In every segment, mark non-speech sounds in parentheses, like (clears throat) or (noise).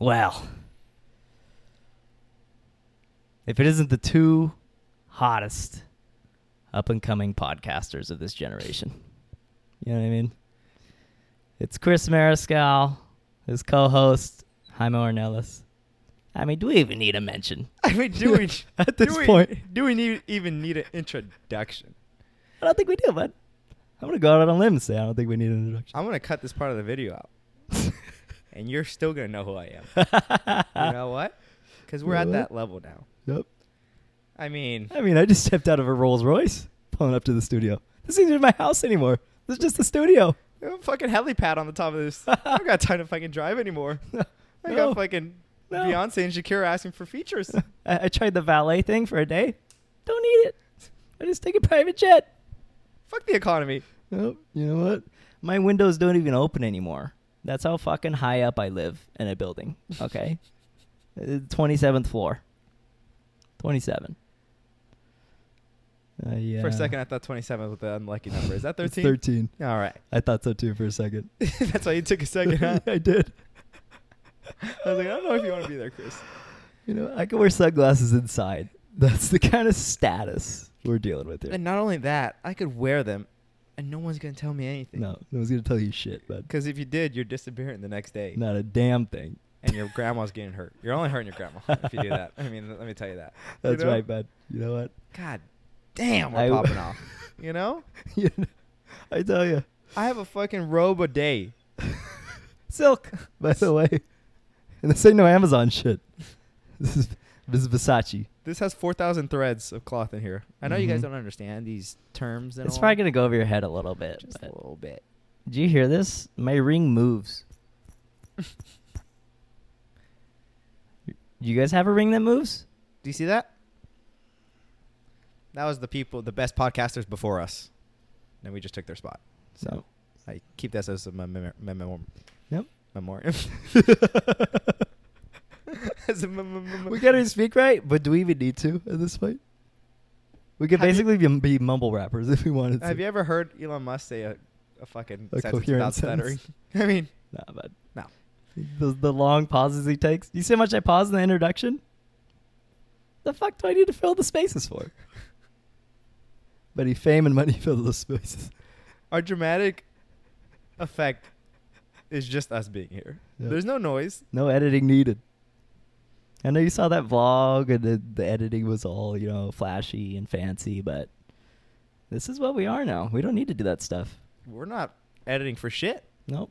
Well, if it isn't the two hottest up and coming podcasters of this generation, you know what I mean? It's Chris Mariscal, his co host, Jaime Ornelas. I mean, do we even need a mention? (laughs) I mean, do we (laughs) At this do we- point. Do we need even need an introduction? I don't think we do, bud. I'm going to go out on a limb and say I don't think we need an introduction. I'm gonna cut this part of the video out, (laughs) and you're still gonna know who I am. (laughs) You know what? Because we're You at know that level now. Yep. I mean, I mean, I just stepped out of a Rolls Royce pulling up to the studio. This isn't even my house anymore. This is just the studio. I have a fucking helipad on the top of this. (laughs) I don't got time to fucking drive anymore. (laughs) I got fucking No. Beyonce and Shakira asking for features. I, I tried the valet thing for a day. Don't need it. I just take a private jet. Fuck the economy. Nope. You know what? My windows don't even open anymore. That's how fucking high up I live in a building. Okay. Twenty seventh floor. Twenty seven. Uh, yeah. For a second, I thought 27 was the unlucky (laughs) number. Is that 13? Thirteen. All right. I thought so too for a second. (laughs) That's why you took a second, (laughs) huh? I did. I was like, I don't know if you want to be there, Chris. You know, I can wear sunglasses inside. That's the kind of status we're dealing with here. And not only that, I could wear them, and no one's gonna tell me anything. No, no one's gonna tell you shit, bud. Because if you did, you're disappearing the next day, Not a damn thing. and your grandma's getting hurt. You're only hurting your grandma (laughs) if you do that. I mean, let me tell you that. You That's know? right, bud. You know what? God damn, we're I- popping off. (laughs) You know, You know, I tell you, I have a fucking robe a day. (laughs) silk. By the way, and this ain't no Amazon shit. This is this is Versace. This has 4,000 threads of cloth in here. I know you guys Mhm. don't understand these terms and It's all. probably gonna go over your head a little bit. just but- a little bit. Did you hear this? My ring moves. Do (laughs) you guys have a ring that moves? Do you see that? That was the people, the best podcasters before us. And we just took their spot. So. I keep this as a mem- mem- mem- Yep. memoriam. (laughs) as a mem- mem- mem- We gotta speak right, but do we even need to at this point? We could Have you- basically be, be mumble rappers if we wanted to. Have you ever heard Elon Musk say a, a fucking A sentence coherent without stuttering? sentence? (laughs) I mean, Nah, but No. The, the long pauses he takes. You see how much I pause in the introduction? The fuck do I need to fill the spaces for? (laughs) But he fame and money (laughs) fill those spaces. our dramatic effect is just us being here. Yep. There's no noise. No editing needed. I know you saw that vlog and the, the editing was all, you know, flashy and fancy, but this is what we are now. We don't need to do that stuff. We're not editing for shit. Nope.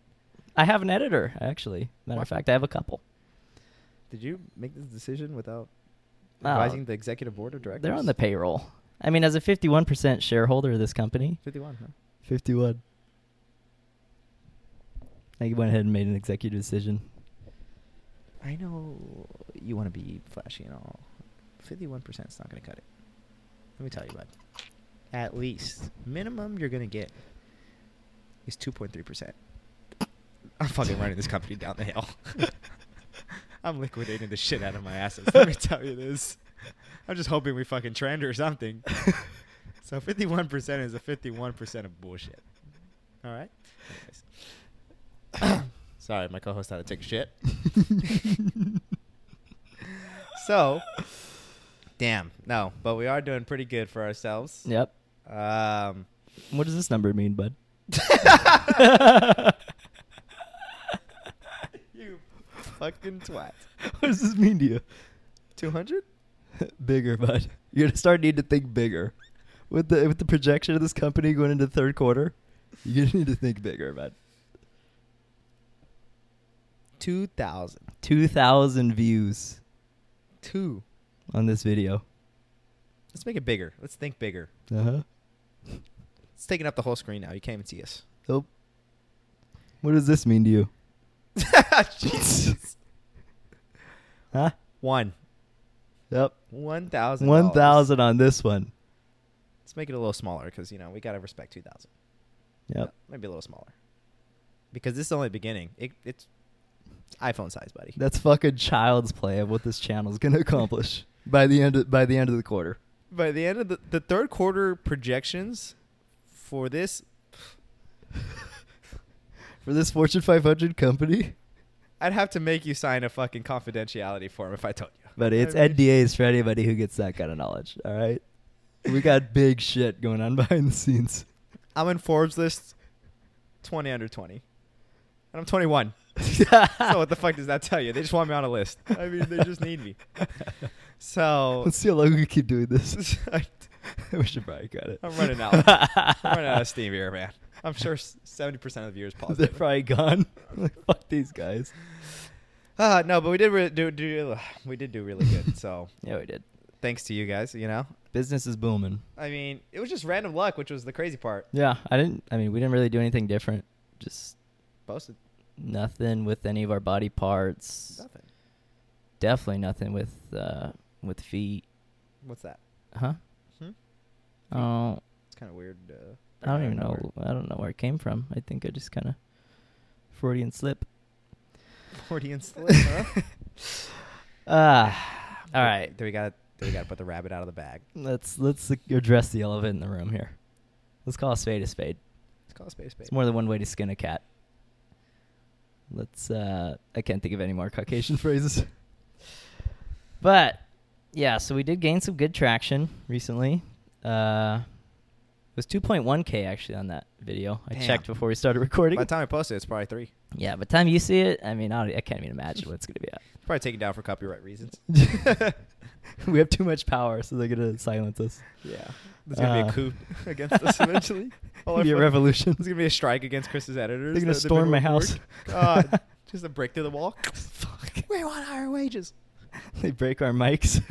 I have an editor, actually. Matter of fact, I have a couple. Did you make this decision without Oh. advising the executive board of directors? They're on the payroll. I mean, as a 51% shareholder of this company, 51, huh? 51. I went ahead and made an executive decision. I know you want to be flashy and all. 51% is not going to cut it. Let me tell you, bud. At least, minimum you're going to get is 2.3%. I'm fucking running this company down the hill. (laughs) I'm liquidating the shit out of my assets. Let me tell you this. I'm just hoping we fucking trend or something. (laughs) so 51% is a 51% of bullshit. All right? (clears throat) Sorry, my co-host had to take a shit. (laughs) So, damn, no, but we are doing pretty good for ourselves. Yep. Um, What does this number mean, bud? (laughs) you fucking twat. what does this mean to you? 200? (laughs) bigger, bud. You're gonna start needing to think bigger. With the with the projection of this company going into the third quarter, you're gonna need to think bigger, bud. 2,000. Two thousand views Two. on this video. Let's make it bigger. Let's think bigger. Uh huh. It's taking up the whole screen now. You can't even see us. So, what does this mean to you? (laughs) Jesus. (laughs) Huh? One. Yep. One thousand. One thousand on this one. Let's make it a little smaller because you know we gotta respect two thousand. Yep. Maybe a little smaller. Because this is only the beginning. It, it's iPhone size, buddy. That's fucking child's play of what this channel is gonna accomplish (laughs) by the end of, by the end of the quarter. By the end of the, the third quarter projections for this, (laughs) For this Fortune 500 company, I'd have to make you sign a fucking confidentiality form if I told you. But it's I mean- NDAs for anybody who gets that kind of knowledge. All right. We got (laughs) big shit going on behind the scenes. I'm in Forbes list 20 under 20. And I'm 21. (laughs) so what the fuck does that tell you? They just want me on a list. I mean, they just need me. (laughs) So Let's see how long we keep doing this. (laughs) we should probably cut it. I'm running out. I'm running out of steam here, man. I'm sure 70% of the viewers paused. They're probably gone. like, fuck these guys. Uh, (sighs) no, but we did re- do, do we did do really good. So Yeah, we did. thanks to you guys. You know, Business is booming. I mean, it was just random luck, which was the crazy part. Yeah, I didn't. I mean, we didn't really do anything different. Just Posted nothing with any of our body parts. nothing. Definitely nothing with uh with feet. What's that? Huh? Hmm? Oh, It's kind of weird. Uh, I don't even know. I don't know where it came from. I think I just kind of Freudian slip. Freudian slip, huh? (laughs) Ah, all right. Do we got do we got to put the rabbit out of the bag? Let's let's address the elephant in the room here. Let's call a spade a spade. Let's call a space space. It's more than one way to skin a cat. Let's. uh I can't think of any more Caucasian (laughs) phrases. But yeah, so we did gain some good traction recently. Uh It was 2.1k actually on that video. I Damn. checked before we started recording. By the time I post it, it's probably three. yeah, by the time you see it, I mean, I, I can't even imagine what it's gonna be at. Probably taken down for copyright reasons. (laughs) we have too much power, so they're gonna silence us. Yeah, there's gonna be Uh, a coup against us eventually. (laughs) All Be a revolution. There's gonna be a strike against Chris's editors. They're gonna storm my house. (laughs) God, just a brick to the wall. Fuck. We want higher wages. they break our mics.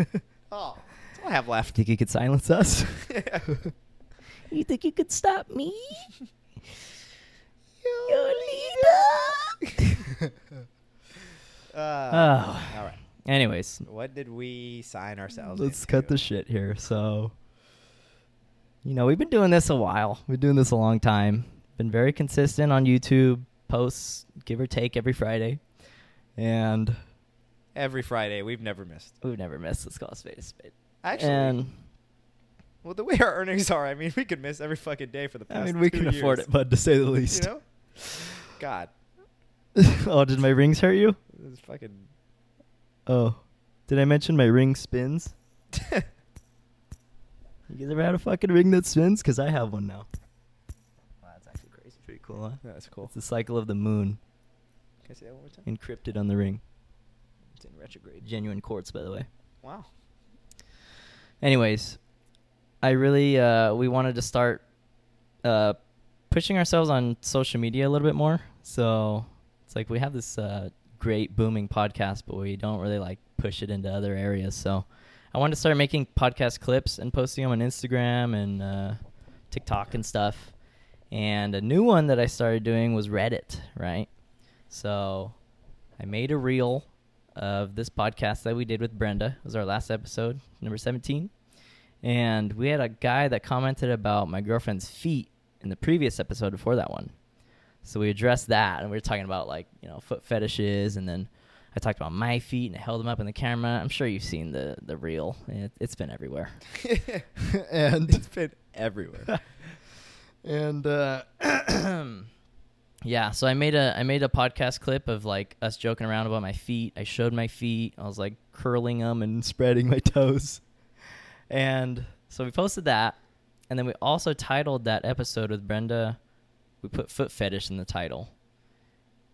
Oh, that's all I have left. think you could silence us? Yeah. You think you could stop me? You leader. Uh, Oh. All right. Anyways, What did we sign ourselves? let's into? cut the shit here. So, you know, we've been doing this a while. We've been doing this a long time. Been very consistent on YouTube, posts, give or take, every Friday. And Every Friday, we've never missed. we've never missed. Let's call a spade a spade. Actually, and well, the way our earnings are, I mean, we could miss every fucking day for the past. I mean, we can afford it, bud, to say the You least. know, God, (laughs) oh, did my rings hurt you? This is fucking. Oh, did I mention my ring spins? (laughs) You guys ever had a fucking ring that spins? Because I have one now. Wow, that's actually crazy. Pretty cool, huh? Yeah, That's cool. It's the cycle of the moon Can I say that one more time? encrypted on the ring. It's in retrograde. Genuine quartz, by the way. Wow. Anyways, I really uh, we wanted to start uh, pushing ourselves on social media a little bit more. So it's like we have this uh, great booming podcast, but we don't really like push it into other areas. So I wanted to start making podcast clips and posting them on Instagram and uh, TikTok and stuff. And a new one that I started doing was Reddit, right? So I made a reel of this podcast that we did with Brenda. It was our last episode, number 17. And we had a guy that commented about my girlfriend's feet in the previous episode before that one. So we addressed that and we were talking about like, you know, foot fetishes and then I talked about my feet and I held them up in the camera. I'm sure you've seen the the reel. It, it's been everywhere. (laughs) and it's been everywhere. (laughs) and uh (clears throat) yeah so i made a i made a podcast clip of like us joking around about my feet i showed my feet i was like curling them and spreading my toes and so we posted that and then we also titled that episode with brenda we put foot fetish in the title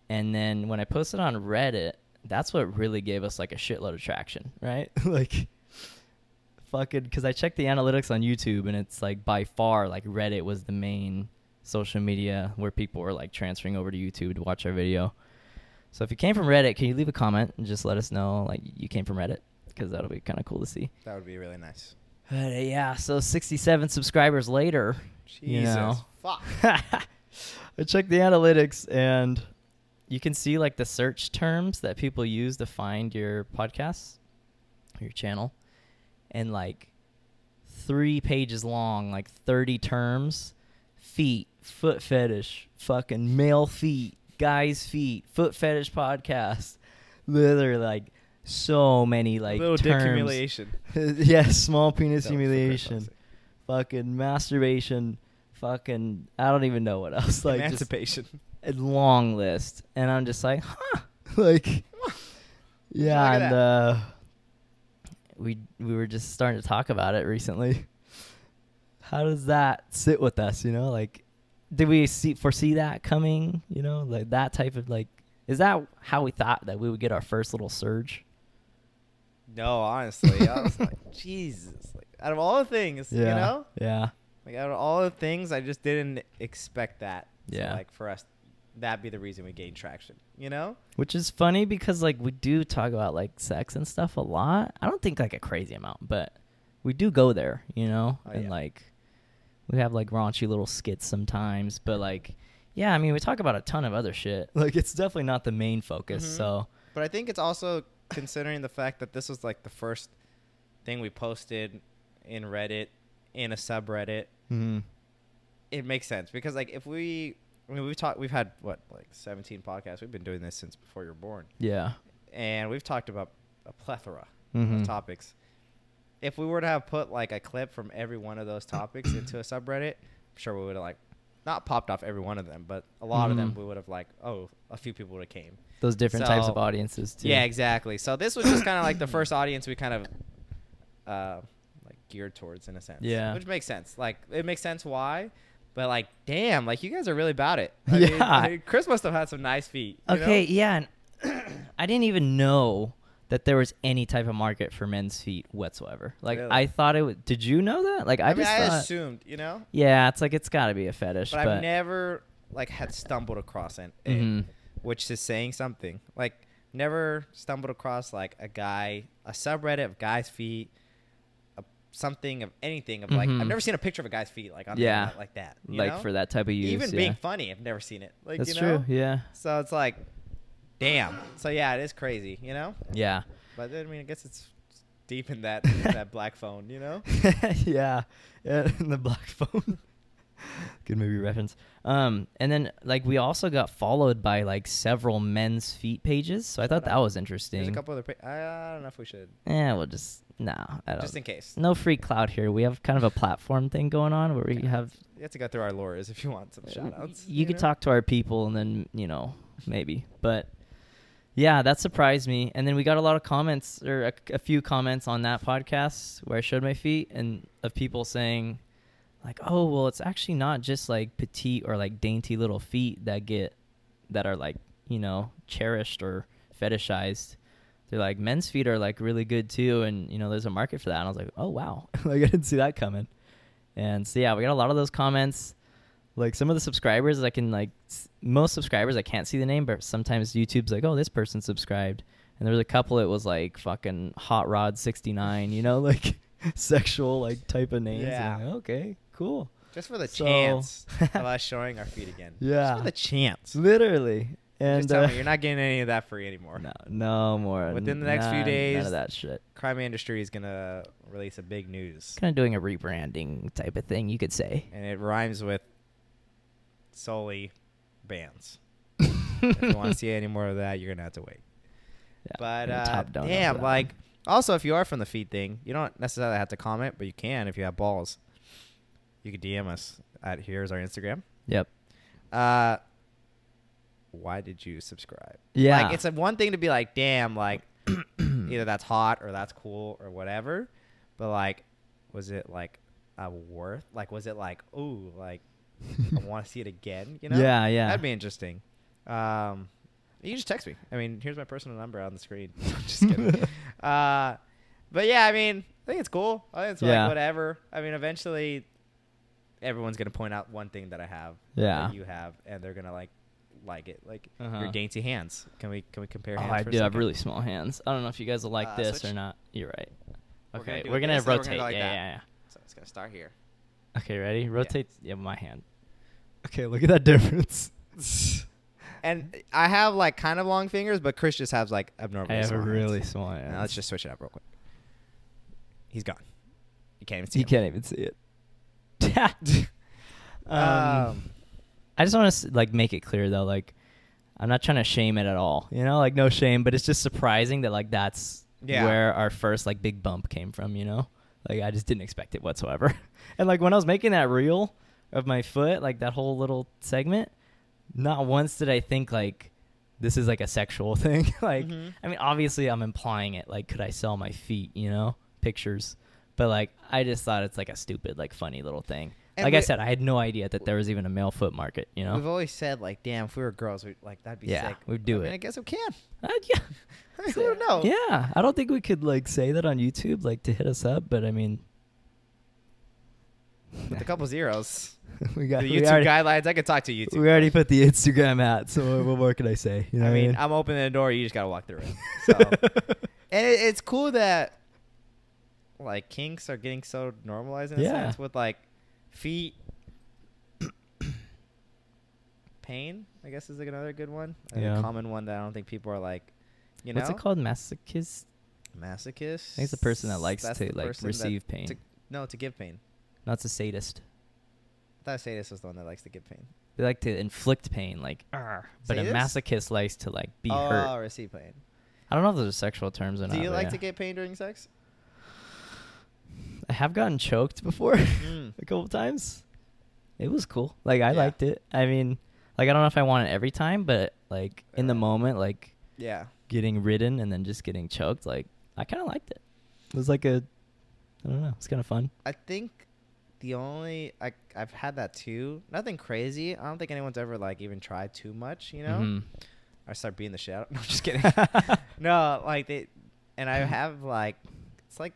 and then when i posted on reddit that's what really gave us like a shitload of traction right (laughs) like fucking because I checked the analytics on YouTube and it's like by far like Reddit was the main social media where people were like transferring over to YouTube to watch our video. So if you came from Reddit, can you leave a comment and just let us know like you came from Reddit because that'll be kind of cool to see. that would be really nice. But uh, yeah, so 67 subscribers later, Jesus. You know. Fuck. (laughs) I checked the analytics and you can see like the search terms that people use to find your podcasts, your channel, and like three pages long, like 30 terms. Feet, foot fetish, fucking male feet, guys' feet, foot fetish podcast. Literally like so many like Little dick humiliation. (laughs) yes, small penis That was for Chris, humiliation. fucking masturbation, fucking I don't even know what else. Like Emancipation. a long list, and I'm just like, huh, (laughs) like, yeah, and uh, we we were just starting to talk about it recently. How does that sit with us? You know, like, did we see foresee that coming? You know, like that type of like, is that how we thought that we would get our first little surge? No, honestly, I was like, (laughs) Jesus. Like, out of all the things, you know, yeah, like out of all the things, I just didn't expect that. Yeah. like for us, that be the reason we gained traction. You know? which is funny because like we do talk about like sex and stuff a lot. I don't think like a crazy amount, but we do go there, you know, Oh, and yeah. like we have like raunchy little skits sometimes, but like yeah, I mean we talk about a ton of other shit. (laughs) Like it's definitely not the main focus. Mhm. So But I think it's also considering the fact that this was like the first thing we posted in Reddit in a subreddit. mm-hmm. It makes sense because like if we, I mean, we've talked, we've had what like 17 podcasts. We've been doing this since before you were born, yeah, and we've talked about a plethora Mhm. of topics. If we were to have put like a clip from every one of those topics (coughs) into a subreddit, I'm sure we would have like not popped off every one of them, but a lot of them Mhm. we would have like, oh, a few people would have came. those different types of audiences too. Yeah, exactly. So this was just kind of like the first audience we kind of uh, geared towards in a sense. Yeah. which makes sense. Like it makes sense why, but like damn, like you guys are really about it. (laughs) I mean, Yeah. I mean, Chris must have had some nice feet. you Okay, know? yeah, and (clears throat) I didn't even know that there was any type of market for men's feet whatsoever. Like Really? I thought it would. Did you know that? Like I, I, mean, just I thought. assumed, you know, Yeah, it's like it's got to be a fetish, but, but, I've never like had stumbled across it, Mhm. which is saying something. Like never stumbled across like a guy, a subreddit of guys' feet. Something of anything of like I've Mhm. never seen a picture of a guy's feet like on Yeah. like that. you like know? for that type of use. even yeah. being funny, I've never seen it. Like That's you know? true. Yeah. So it's like, damn. So yeah, it is crazy, you know. Yeah. But then, I mean, I guess it's deep in that (laughs) that black phone, you know. (laughs) yeah. Yeah, (laughs) in the black phone. (laughs) Good movie reference. Um, and then like we also got followed by like several men's feet pages, so I thought that was interesting. There's a couple other. Pa- I, don't know if we should, Yeah, we'll just no. I don't. just in case. no free cloud here. We have kind of a platform thing going on where we Yeah. have. You have to go through our lawyers if you want some shout outs. You, could talk to our people and then you know maybe, but yeah, that surprised me. And then we got a lot of comments or a, a few comments on that podcast where I showed my feet and of people saying like, oh well, it's actually not just like petite or like dainty little feet that get that are like you know cherished or fetishized. They're like men's feet are like really good too, and you know there's a market for that. And I was like, oh wow, (laughs) like I didn't see that coming. And so yeah, we got a lot of those comments. Like some of the subscribers, I can like s- most subscribers I can't see the name, but sometimes YouTube's like, oh, this person subscribed, and there was a couple. It was like fucking Hot Rod sixty nine, you know, (laughs) like (laughs) sexual like type of names. Yeah. Like, okay, cool. Just for the So- chance of (laughs) us showing our feet again. Yeah. Just for the chance. Literally, and Just tell uh, me you're not getting any of that free anymore. no, no more. Within the next few days- none of that shit. Crime Industry is gonna release a big news, Kind of doing a rebranding type of thing, you could say. and it rhymes with solely bands. (laughs) if you want to see any more of that, you're gonna have to wait. Yeah, But uh, damn, like also if you are from the feed thing, you don't necessarily have to comment, but you can if you have balls. You could DM us at here's our Instagram. Yep. Uh, why did you subscribe? Yeah. like it's a one thing to be like, damn, like (clears throat) either that's hot or that's cool or whatever, but like, was it like a worth? Like, was it like, ooh, like I want to see it again? You know? (laughs) Yeah, yeah. That'd be interesting. Um, you can just text me. I mean, here's my personal number on the screen. (laughs) just kidding. (laughs) uh, but yeah, I mean, I think it's cool. I think it's Yeah. like whatever. I mean, eventually, everyone's gonna point out one thing that I have, Yeah. that you have, and they're gonna like like it, like Uh-huh. your dainty hands. Can we can we compare Oh, hands? I for a do have really small hands. I don't know if you guys will like Uh, this switch. or not. You're right. We're Okay, gonna we're gonna and we're rotate. gonna go like yeah, that. yeah, So it's gonna start here. Okay, ready? Rotate. Yeah, my hand. Okay, look at that difference. (laughs) And I have like kind of long fingers, but Chris just has like abnormally I have small hands. really small hand. Now let's just switch it up real quick. He's gone. You can't even see You him. can't even see it. (laughs) um, Um, I just want to like make it clear though, like I'm not trying to shame it at all. You know, like no shame, but it's just surprising that like that's Yeah. where our first like big bump came from. You know, like I just didn't expect it whatsoever. (laughs) and like when I was making that reel of my foot, like that whole little segment, not once did I think like, this is like a sexual (laughs) thing. like, Mhm. I mean, obviously, I'm implying it. Like, could I sell my feet? You know, pictures. But like, I just thought it's like a stupid, like, funny little thing. And like I said, I had no idea that there was even a male foot market. You know? We've always said like, damn, if we were girls, we'd like that'd be Yeah, sick. we'd do I mean, it. I guess we can. Uh, yeah. I don't know. Yeah, I don't think we could like say that on YouTube, like to hit us up. But I mean, With a couple zeros. (laughs) we got the YouTube already, guidelines. I could talk to YouTube. we already put the Instagram at. So what more can I say? You know I mean, I'm opening the door. You just gotta walk through it. (laughs) So, and it, it's cool that like kinks are getting so normalized in a Yeah. sense with like feet (coughs) pain. I guess is like another good one. A Yeah. common one that I don't think people are like. You know, What's it called? Masochist. Masochist. I think it's the person that likes That's to like receive pain. to- no, to give pain. No, it's a sadist. I thought sadist was the one that likes to give pain. They like to inflict pain, like, "Arr," but a masochist likes to like be oh, hurt. receive pain. I don't know if those are sexual terms or Do not. you like yeah. to get pain during sex? I have gotten choked before (laughs) Mm. a couple times. It was cool. Like I Yeah. liked it. I mean, like I don't know if I want it every time, but like in the moment, like Yeah. getting ridden and then just getting choked, like I kind of liked it. It was like a, I don't know, it's kind of fun. I think the only I I've had that too. Nothing crazy. I don't think anyone's ever like even tried too much. You know, Mhm. I start beating the shit out. (laughs) No, I'm just kidding. (laughs) no, like they, and I have like it's like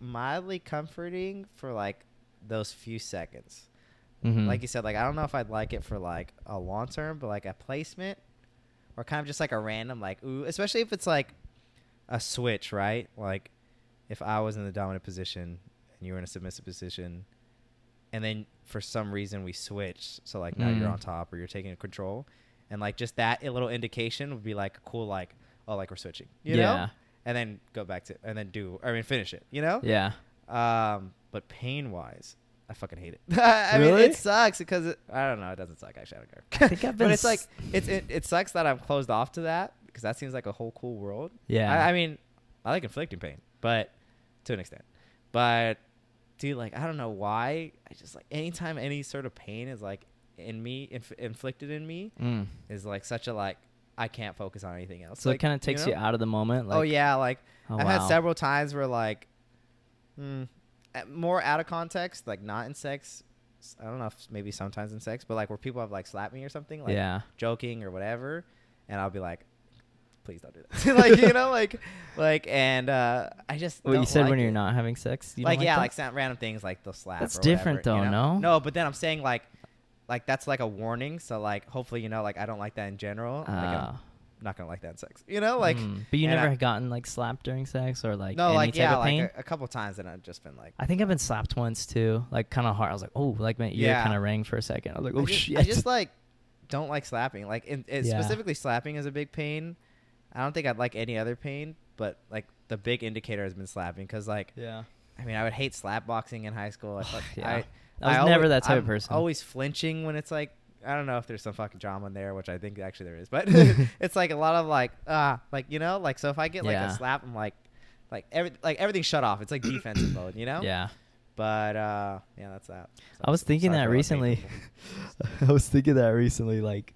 mildly comforting for like those few seconds. Mhm. Like you said, like I don't know if I'd like it for like a long term, but like a placement or kind of just like a random like ooh, especially if it's like a switch, right? Like if I was in the dominant position and you were in a submissive position, and then for some reason we switched, so like now you're Mm. on top or you're taking control, and like just that little indication would be like a cool like oh like we're switching, you know, yeah, and then go back to and then do I mean finish it, you know, yeah. um, but pain wise, I fucking hate it. (laughs) I mean, it sucks because it, I don't know. It doesn't suck. Actually, I don't care. I think I've (laughs) been but it's like it's it, it sucks that I'm closed off to that because that seems like a whole cool world. Yeah. I, I mean, I like inflicting pain, but to an extent. But dude, like I don't know why. I just like anytime any sort of pain is like in me, inf- inflicted in me, Mm. is like such a like I can't focus on anything else. So like, it kind of takes you, know? out of the moment. Like, oh yeah, like oh, I've wow. had several times where like, mm, more out of context, like not in sex. I don't know if maybe sometimes in sex, but like where people have like slapped me or something, like yeah. joking or whatever, and I'll be like, please don't do that. (laughs) like you know, like like and uh I just What you said like when you're not having sex? You like yeah, like some random things like they'll slap. That's or whatever, different you though, know? no? No, but then I'm saying like. Like that's like a warning, so like hopefully you know like I don't like that in general. like I'm Ah. not gonna like that in sex, you know. Like Mm. but you never I- gotten like slapped during sex or like no, any like type yeah, of pain. like a, a couple times, and I've just been like, I think I've been slapped once too, like kind of hard. I was like, oh, like my ear Yeah. kind of rang for a second. I was like, oh I just, shit. I just like don't like slapping. Like in, it, Yeah. specifically slapping is a big pain. I don't think I'd like any other pain, but like the big indicator has been slapping because like yeah. I mean I would hate slap boxing in high school. I, (sighs) thought- Yeah. I, I was never that type of I'm person. Always flinching when it's like I don't know if there's some fucking drama in there, which I think actually there is, but (laughs) (laughs) it's like a lot of like ah like you know like so if I get like Yeah. a slap I'm like like every like everything's shut off. It's like defensive (coughs) mode, you know. Yeah. But uh yeah, that's that. I was thinking that for all the pain recently. (laughs) I was thinking that recently. Like,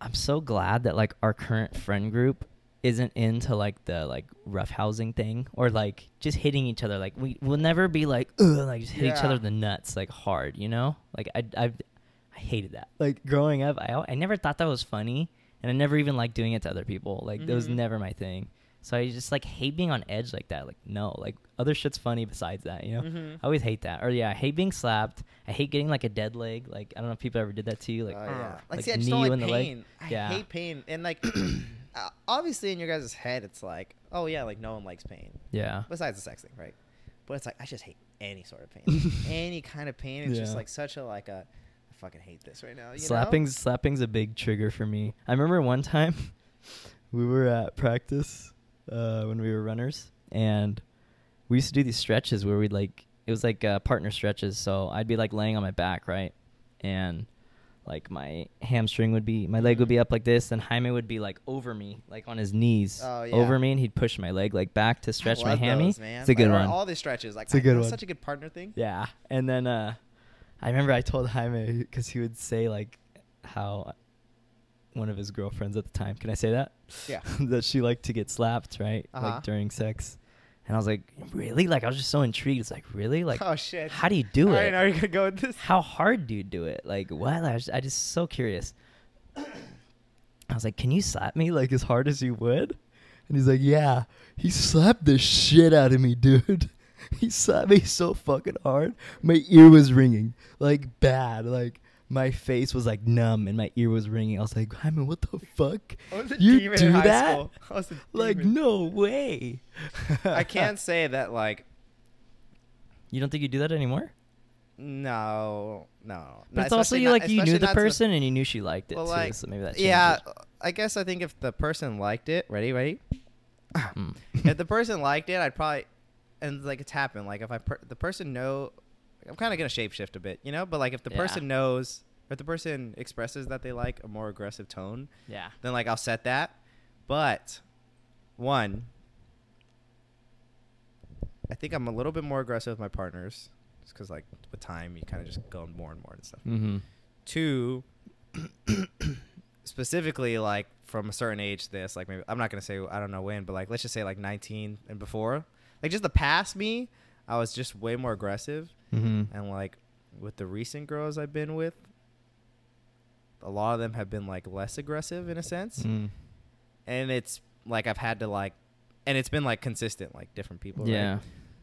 I'm so glad that like our current friend group isn't into like the like rough housing thing or like just hitting each other. Like we will never be like Ugh, like just hit each other in the nuts like hard. You know? Like I I I hated that. Like growing up, I I never thought that was funny, and I never even liked doing it to other people. Like that was Mhm. never my thing. So I just like hate being on edge like that. Like no, like other shit's funny besides that. You know? Mhm. I always hate that. Or yeah, I hate being slapped. I hate getting like a dead leg. Like I don't know if people ever did that to you. Like, Oh, yeah. "Ugh," Like, see, I knee just don't you like in the leg. I Yeah. hate pain, and like, uh, (clears throat) obviously in your guys' head, it's like, oh yeah, like no one likes pain Yeah. besides the sex thing, right? But it's like I just hate any sort of pain, (laughs) any kind of pain. It's just like such a like a, I fucking hate this right now. You Slapping's slapping's a big trigger for me. I remember one time (laughs) we were at practice uh, when we were runners, and we used to do these stretches where we'd like it was like uh, partner stretches. So I'd be like laying on my back, right, and like my hamstring would be my leg would be up like this, and Jaime would be like over me, like on his knees Oh, yeah. over me, and he'd push my leg like back to stretch my hammy. those, man. It's a good Like, one. All these stretches, like It's a good one. Such a good partner thing. Yeah, and then uh, I remember I told Jaime because he would say like how one of his girlfriends at the time. Can I say that? Yeah. (laughs) that she liked to get slapped, right? Uh-huh. Like during sex. And I was like, really? Like I was just so intrigued. It's like, really? Like, oh shit. how do you do All it? right, now you're gonna go with this. how hard do you do it? Like what? I was, I just so curious. I was like, can you slap me like as hard as you would? And he's like, yeah. He slapped the shit out of me, dude. (laughs) He slapped me so fucking hard. My ear was ringing like bad. Like my face was like numb and my ear was ringing. I was like, Jaime, what the fuck? (laughs) I was a You demon do in high that? school. I was a (laughs) Like no way. I (laughs) can't say that like You don't think you do that anymore? no, no. But Not- it's also you not- like you knew the not to person and you knew she liked it Well, too. like, so maybe that yeah. I guess I think if the person liked it, ready, ready. Mm. if the person liked it, I'd probably, and like it's happened. Like if I per- the person know, I'm kind of gonna shapeshift a bit, you know. But like if the Yeah. person knows, or if the person expresses that they like a more aggressive tone, yeah. then like I'll set that. But one, I think I'm a little bit more aggressive with my partners, just because like with time you kind of just go more and more and stuff. Mm-hmm. Two, (coughs) specifically like from a certain age, this like maybe I'm not gonna say I don't know when, but like let's just say like 19 and before, like just the past me, I was just way more aggressive, Mm-hmm. and like with the recent girls I've been with, a lot of them have been like less aggressive in a sense, Mm. and it's like I've had to like, and it's been like consistent, like different people. right? Yeah.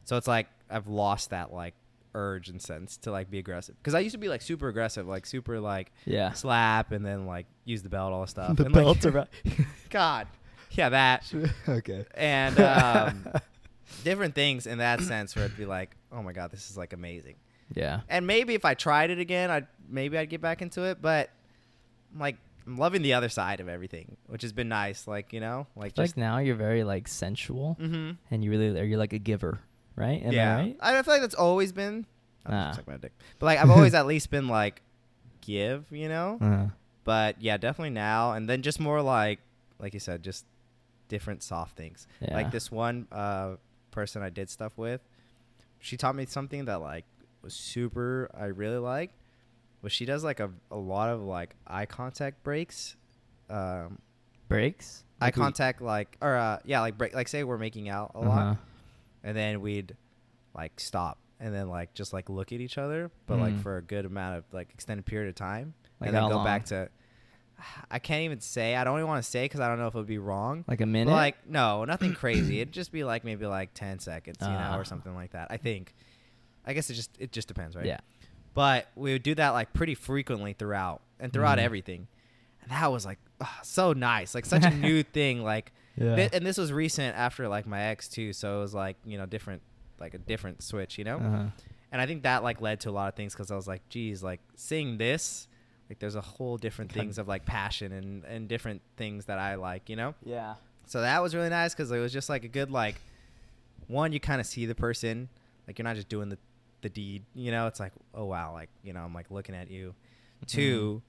So it's like I've lost that like urge and sense to like be aggressive because I used to be like super aggressive, like super like Yeah. slap and then like use the belt, all the stuff. the and, like, around. (laughs) God, yeah, that (laughs) okay. and um, (laughs) different things in that sense where it'd be like, oh my god, this is like amazing. yeah. And maybe if I tried it again, I'd maybe I'd get back into it, but I'm like I'm loving the other side of everything, which has been nice. Like you know, like Like just now you're very like sensual mm-hmm. and you really are you're like a giver, right? Am yeah, I right? I feel like that's always been. I'm Ah. my dick. But like I've always at least been like give, you know. Uh, But yeah, definitely now and then just more like like you said, just different soft things. yeah. Like this one uh, person I did stuff with, she taught me something that like was super I really liked. Was she does like a, a lot of like eye contact breaks. Um, breaks. eye Like we- contact like or uh, yeah like break like say we're making out a Uh-huh. lot and then we'd like stop and then like just like look at each other but like Mm. for a good amount of like extended period of time Like and then go long? back to i can't even say i don't even want to say because i don't know if it would be wrong Like a But, minute. like no nothing (clears throat) crazy it'd just be like maybe like 10 seconds you know Ah. or something like that i think i guess it just it just depends right Yeah. but we would do that like pretty frequently throughout and throughout Mhm. everything and that was like ah, so nice like such a (laughs) new thing like Yeah. Thi- and this was recent after like my ex too, so it was like you know different, like a different switch, you know. Uh-huh. And I think that like led to a lot of things because I was like, geez, like seeing this, like there's a whole different things of like passion and and different things that I like, you know. Yeah. So that was really nice because it was just like a good like, one you kind of see the person, like you're not just doing the the deed, you know. It's like oh wow, like you know I'm like looking at you. Mm-hmm. Two,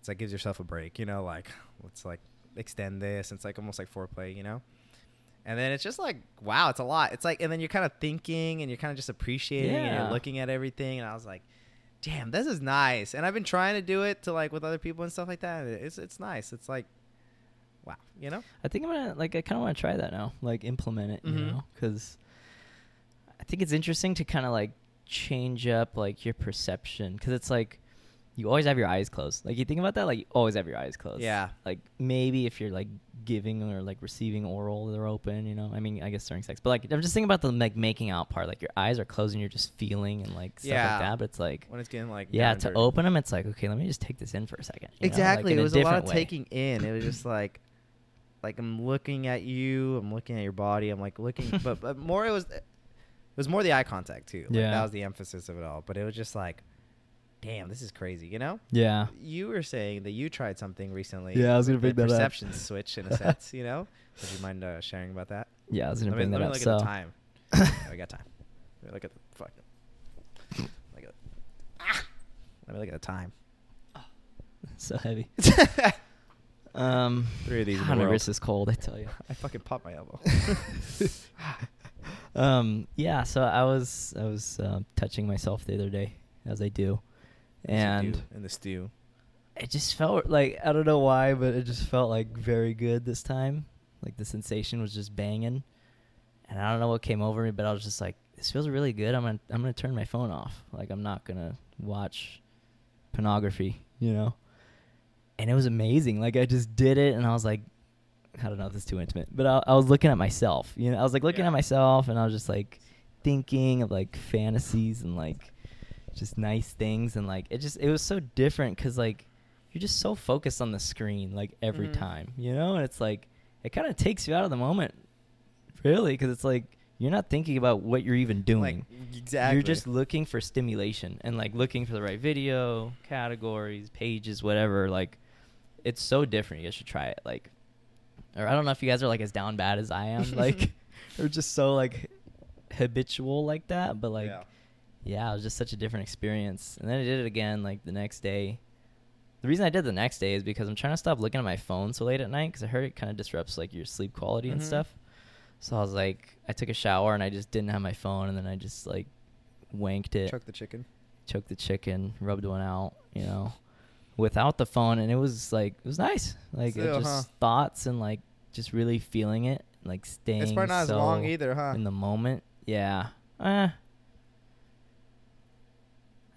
it's like gives yourself a break, you know, like let's like extend this. It's like almost like foreplay, you know. And then it's just like wow, it's a lot. It's like and then you're kind of thinking and you're kind of just appreciating and you're looking at everything. And I was like, damn, this is nice. And I've been trying to do it to like with other people and stuff like that. It's it's nice. It's like wow, you know. I think I'm gonna like. I kind of want to try that now. Like implement it, you Mhm. know, because I think it's interesting to kind of like change up like your perception because it's like you always have your eyes closed. Like you think about that, like you always have your eyes closed. Yeah. Like maybe if you're like giving or like receiving oral, they're open. You know, I mean, I guess during sex, but like I'm just thinking about the like making out part. Like your eyes are closed and you're just feeling and like stuff Yeah. like that. But it's like. When it's getting like Yeah, to dirty. open them, it's like okay. Let me just take this in for a second. you know, like, Exactly. it was a lot of way. taking in. It was (laughs) just like, like I'm looking at you. I'm looking at your body. I'm like looking, but but more it was, it was more the eye contact too. Like, Yeah. that was the emphasis of it all. But it was just like, damn, this is crazy. You know. Yeah. You were saying that you tried something recently. Yeah, I was gonna with bring the that up. perception switch in a (laughs) sense. You know. Would you mind uh, sharing about that? Yeah, I was gonna let me, bring let that me up. look so at the time. (laughs) we got time. Let me look at the fuck. Look at. Ah! Let me look at the time. (laughs) so heavy. Um, Three of these God, my world. wrist is cold. I tell you. I fucking popped my elbow. um, yeah. So I was I was um touching myself the other day, as I do, And in the stew. it just felt like I don't know why, but it just felt like very good this time. Like the sensation was just banging, and I don't know what came over me, but I was just like, this feels really good. I'm gonna I'm gonna turn my phone off. Like I'm not gonna watch pornography, you know. And it was amazing. Like I just did it, and I was like, I don't know if this is too intimate, but I, I was looking at myself. You know, I was like looking Yeah. at myself, and I was just like thinking of like fantasies and like just nice things, and like it just it was so different because like you're just so focused on the screen like every Mhm. time, you know, and it's like it kind of takes you out of the moment, really, because it's like you're not thinking about what you're even doing. Like exactly. You're just looking for stimulation and like looking for the right video, categories, pages, whatever. Like, it's so different. You guys should try it. Like, or I don't know if you guys are like as down bad as I am, like, (laughs) (laughs) or just so like habitual like that. But like, Yeah. Yeah. it was just such a different experience. And then I did it again like the next day. The reason I did the next day is because I'm trying to stop looking at my phone so late at night because I heard it kind of disrupts like your sleep quality and Mhm. stuff. So I was like, I took a shower and I just didn't have my phone, and then I just like wanked it, Chuck the chicken. choked the chicken, rubbed one out, you know, without the phone, and it was like it was nice, like it Still, just huh? thoughts and like just really feeling it, like staying. It's probably not as long either, huh? In the moment, yeah. Eh.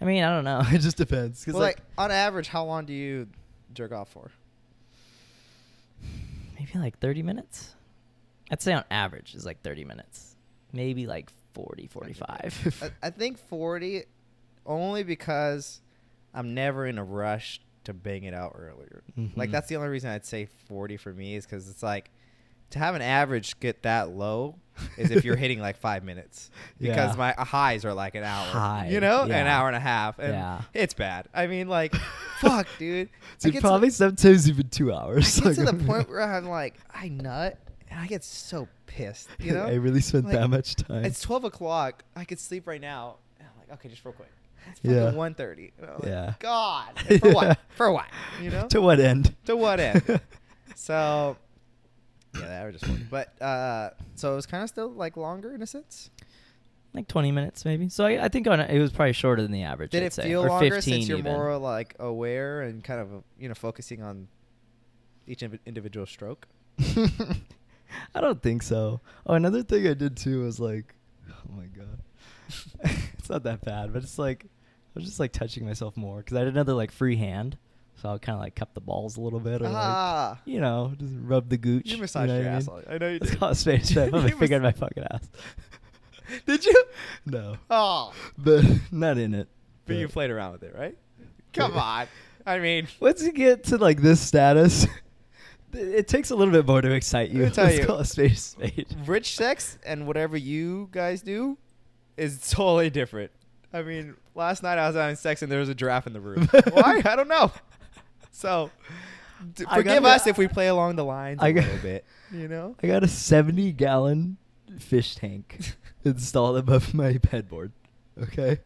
I mean, I don't know. (laughs) it just depends. Cause Well, like, like, on average, how long do you jerk off for? maybe like 30 minutes. I'd say on average is like 30 minutes. Maybe like 40, 45. (laughs) I, I think 40 only because I'm never in a rush to bang it out earlier. Like Mhm. that's the only reason I'd say 40 for me is cuz it's like to have an average get that low is if you're hitting like 5 minutes (laughs) because Yeah. my uh, highs are like an hour. High, You know? An hour and a half and Yeah. it's bad. I mean like (laughs) fuck, dude. I Dude, get probably to, sometimes even two hours. I get to the (laughs) point where I'm like I nut and I get so pissed, you know? I really spent Like, that much time. It's twelve o'clock. I could sleep right now. And I'm like, okay, just real quick. It's Yeah. fucking one thirty. Yeah. God. For what? For what? You know? to what end? To what end? so yeah, that was just funny. But uh so it was kind of still like longer in a sense. like 20 minutes maybe. So I, I think on a, it was probably shorter than the average. Did I'd it say, feel or longer since you're even. more like aware and kind of you know focusing on each individual stroke? (laughs) I don't think so. Oh, another thing I did too was like, oh my god, (laughs) it's not that bad, but it's like I was just like touching myself more because I had another like free hand, so I kind of like cup the balls a little bit, or Ah. like you know just rub the gooch. You know massaged what your I mean? asshole. I know you It's did. called Spanish. I put my You finger in my fucking ass. (laughs) Did you? No, Oh. but (laughs) not in it. But you But- played around with it, right? (laughs) Come on. I mean, Once you get to like this status, it takes a little bit more to excite you. Let me tell Let's you. call a spade a spade. rich sex and whatever you guys do is totally different. I mean, last night I was having sex and there was a giraffe in the room. Why? I don't know. So, d- I forgive us if we play along the lines a I got- little bit. You know? I got a 70 gallon fish tank (laughs) installed above my headboard. Okay?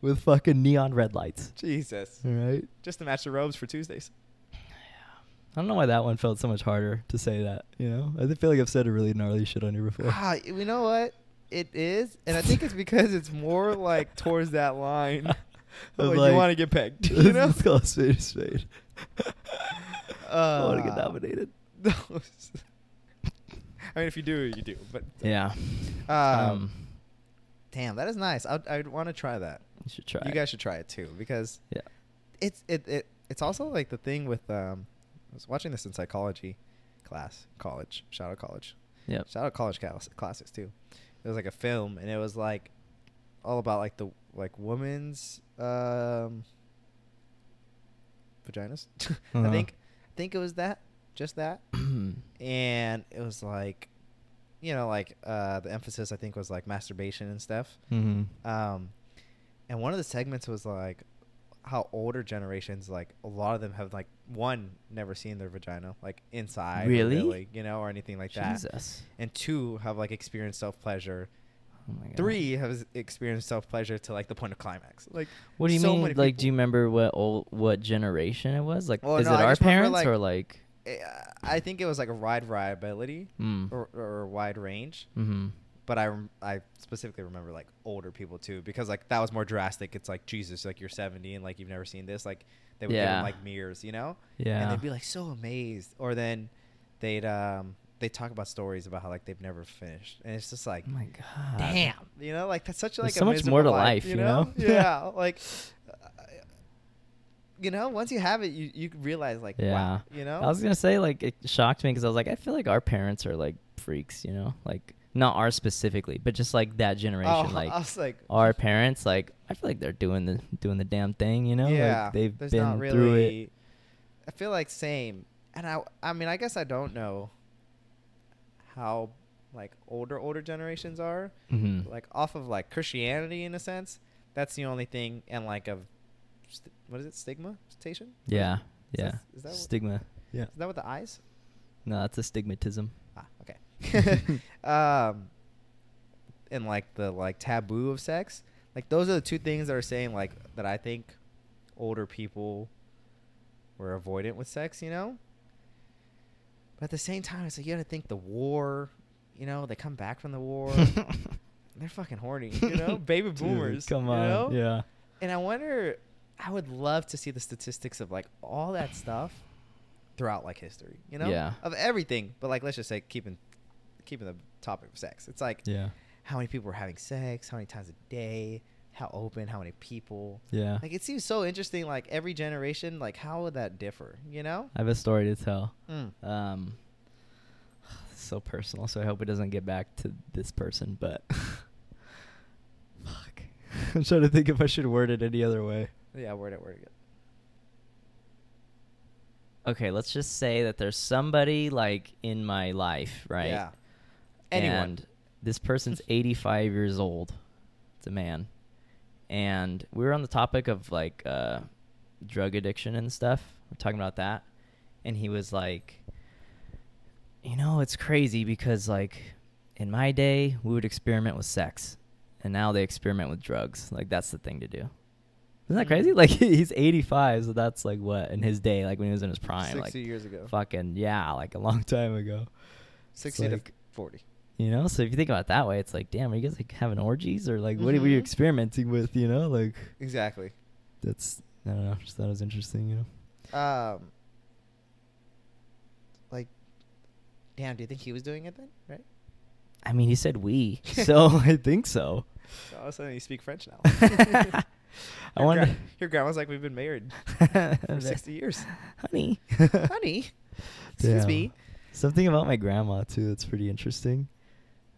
With fucking neon red lights. Jesus. All right? Just to match the robes for Tuesdays. I don't know why that one felt so much harder to say that, you know? I feel like I've said a really gnarly shit on here before. Ah, you know what? It is, and I think it's because it's more like towards that line. (laughs) (laughs) Like, like- you want to get pegged, (laughs) you know? Let's call a spade a spade. (laughs) I want to get Uh, nominated. no. I mean, if you do, you do. But Yeah. um, Um, damn, that is nice. I'd, I'd want to try that. you should try you it. guys should try it too because Yeah. it's it, it it's also like the thing with um I was watching this in psychology class college shout out college Yep. shout out college class, classes too it was like a film and it was like all about like the like women's um vaginas (laughs) I Uh-huh. think I think it was that just that (clears throat) and it was like you know like uh the emphasis I think was like masturbation and stuff hmm um, and one of the segments was like how older generations, like a lot of them have like one never seen their vagina like inside, or Really? you know, or anything like that, Jesus. and two have like experienced self pleasure. Oh. Three have experienced self pleasure to like the point of climax. Like, What do you so mean? Like, do you remember what old, what generation it was? Like, Well, is no, it I our just remember, parents like- or like? eh, I think it was like a wide variability Mm. or, or a wide range. hmm but I rem- I specifically remember like older people too because like that was more drastic. It's like Jesus, like you're 70 and like you've never seen this. Like they would give them like mirrors, you know, Yeah. and they'd be like so amazed. Or then they'd um they talk about stories about how like they've never finished, and it's just like oh my god. damn, you know, like that's such like There's so much more to life, you you know? know? (laughs) (laughs) Yeah, like. uh, You know, once you have it, you you realize like, Yeah. wow, you know. I was gonna say like it shocked me because I was like, I feel like our parents are like freaks, you know, like not ours specifically, but just like that generation, oh, (laughs) like I was like, our parents, like I feel like they're doing the doing the damn thing, you know, yeah, like they've there's been not really, through it. I feel like same, and I I mean I guess I don't know how like older older generations are hmm like off of like Christianity in a sense. That's the only thing, and like of st- what is it stigma station? Yeah, Is yeah. that- is that what- Stigma. Yeah. Is that with the eyes? No, that's a stigmatism. Ah, okay. (laughs) um, and like the like taboo of sex, like those are the two things that are saying like that I think older people were avoidant with sex, you know. But at the same time, it's like you got to think the war. You know, they come back from the war. (laughs) They're fucking horny, you know, (laughs) baby Dude, boomers. come you on. know? Yeah. And I wonder, I would love to see the statistics of like all that stuff throughout like history, you know, Yeah. of everything. But like, let's just say keeping keeping the topic of sex. It's like Yeah. how many people were having sex, how many times a day, how open, how many people. Yeah. Like it seems so interesting. Like every generation, like how would that differ? You know? I have a story to tell. Mm. Um, (sighs) so personal, so I hope it doesn't get back to this person. But (laughs) fuck, (laughs) I'm trying to think if I should word it any other way. Yeah, word it, word it. Okay, let's just say that there's somebody like in my life, right? Yeah. Anyone. And this person's 85 years old. It's a man. And we were on the topic of like uh, drug addiction and stuff. We're talking about that. And he was like, you know, it's crazy because like in my day, we would experiment with sex. And now they experiment with drugs. Like that's the thing to do. Isn't that crazy? Mhm. Like (laughs) he's 85, so that's like what in his day, like when he was in his prime, Sixty like years ago. fucking yeah, like a long time ago. Sixty like- to forty. You know, so if you think about it that way, it's like, damn, are you guys like having orgies or like what are you Mhm. experimenting with? You know, like Exactly. that's I don't know. Just thought it was interesting. You know, Um. Like, damn. Do you think he was doing it then? Right. I mean, he said we, (laughs) so I think so. So all of a sudden you speak French now. (laughs) I Your wonder, gra- (laughs) your grandma's like we've been married for sixty years. honey, Honey, excuse me. Something about my grandma too that's pretty interesting.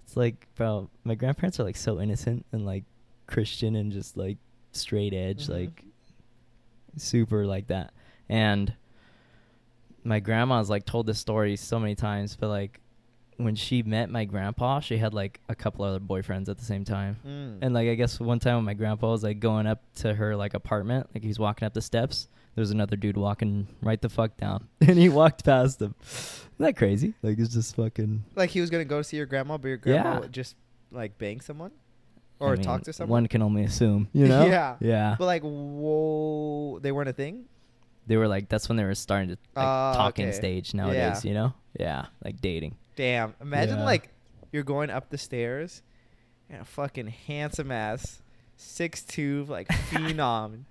It's like, bro, my grandparents are like so innocent and like Christian and just like straight edge, Mhm. like super like that. And my grandma's like told this story so many times, but like when she met my grandpa, she had like a couple other boyfriends at the same time. Mm. And like I guess one time when my grandpa was like going up to her like apartment, like he's walking up the steps, there was another dude walking right the fuck down, (laughs) and he walked past him. Isn't that crazy? Like it's just fucking. like he was gonna go see your grandma, but your grandma Yeah. just like bang someone I or mean, talk to someone. One can only assume, you know. (laughs) Yeah. Yeah. But like, whoa, they weren't a thing. They were like that's when they were starting to like Ah, talking okay. stage nowadays, Yeah. you know. Yeah, like dating. Damn. Imagine Yeah. like you're going up the stairs and a fucking handsome ass six two like (laughs) phenom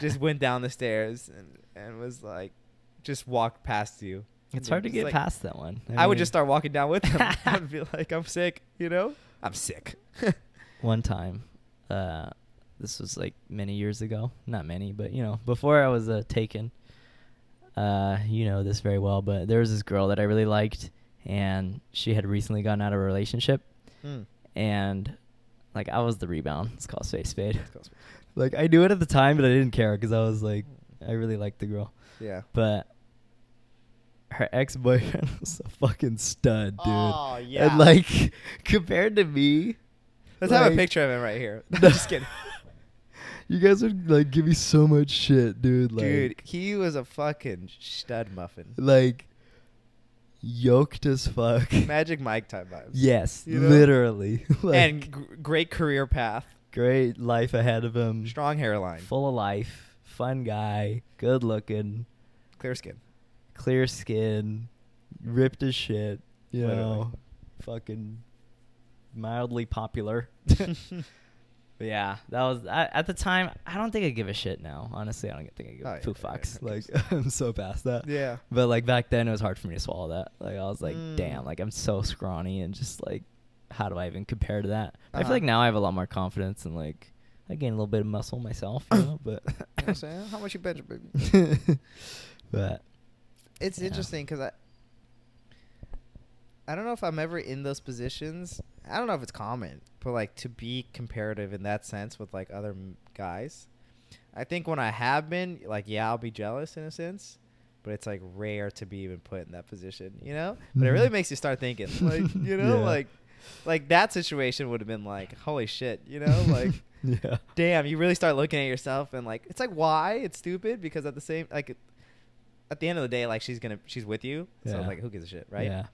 just went down the stairs and, and was like just walked past you. It's hard to get like- past that one. I, would mean, just start walking down with them. (laughs) I'd be like, I'm sick, you know? I'm sick. (laughs) one time uh this was like many years ago not many but you know before i was uh, taken uh you know this very well but there was this girl that i really liked and she had recently gotten out of a relationship Mm. and like i was the rebound It's called call a spade a spade Let's like i knew it at the time but i didn't care because i was like i really liked the girl Yeah. but her ex-boyfriend (laughs) was a fucking stud dude Oh, yeah. and like (laughs) compared to me Let's have a picture of him right here. I'm (laughs) just kidding. You guys would like give me so much shit, dude. Like, Dude, he was a fucking stud muffin. like yoked as fuck. (laughs) Magic Mike type vibes. yes, You know? literally. (laughs) like, and g- great career path. great life ahead of him. Strong hairline. Full of life, fun guy, good looking, Clear skin. clear skin, ripped as shit. You Literally. know, fucking mildly popular. (laughs) But yeah, that was I, at the time. I don't think I give a shit now. Honestly, I don't think I give Oh, a yeah, two yeah, fucks. who like? (laughs) I'm so past that. yeah. But like back then, it was hard for me to swallow that. Like I was like, Mm. damn, like I'm so scrawny and just like, how do I even compare to that? I Uh-huh. feel like now I have a lot more confidence and like I gain a little bit of muscle myself, you know. But (laughs) You know what I'm saying? How much you bench, baby? (laughs) but It's Yeah. interesting because I, don't know if I'm ever in those positions. I don't know if it's common, but like to be comparative in that sense with like other m- guys. I think when I have been, like, yeah, I'll be jealous in a sense, but it's like rare to be even put in that position, you know. But it really Mhm. makes you start thinking, like, (laughs) you know, Yeah. like, like that situation would have been like, holy shit, you know, (laughs) like. yeah, damn, you really start looking at yourself and like it's like why it's stupid because at the same like at the end of the day like she's gonna she's with you so Yeah. like who gives a shit right Yeah,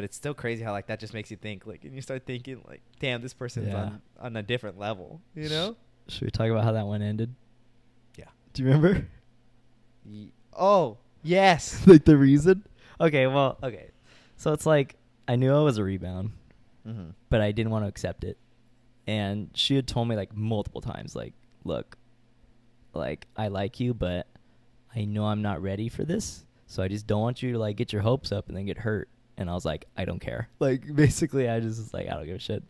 but it's still crazy how like that just makes you think like and you start thinking like damn this person's Yeah. on on a different level you know Should we talk about how that one ended? yeah Do you remember? Ye- oh yes (laughs) like the reason? Okay, well, okay. So it's like I knew I was a rebound, mm-hmm. but I didn't want to accept it. And she had told me like multiple times, like, look, like I like you, but I know I'm not ready for this. So I just don't want you to like get your hopes up and then get hurt. And I was like, I don't care. (laughs) Like basically, I just was like, I don't give a shit.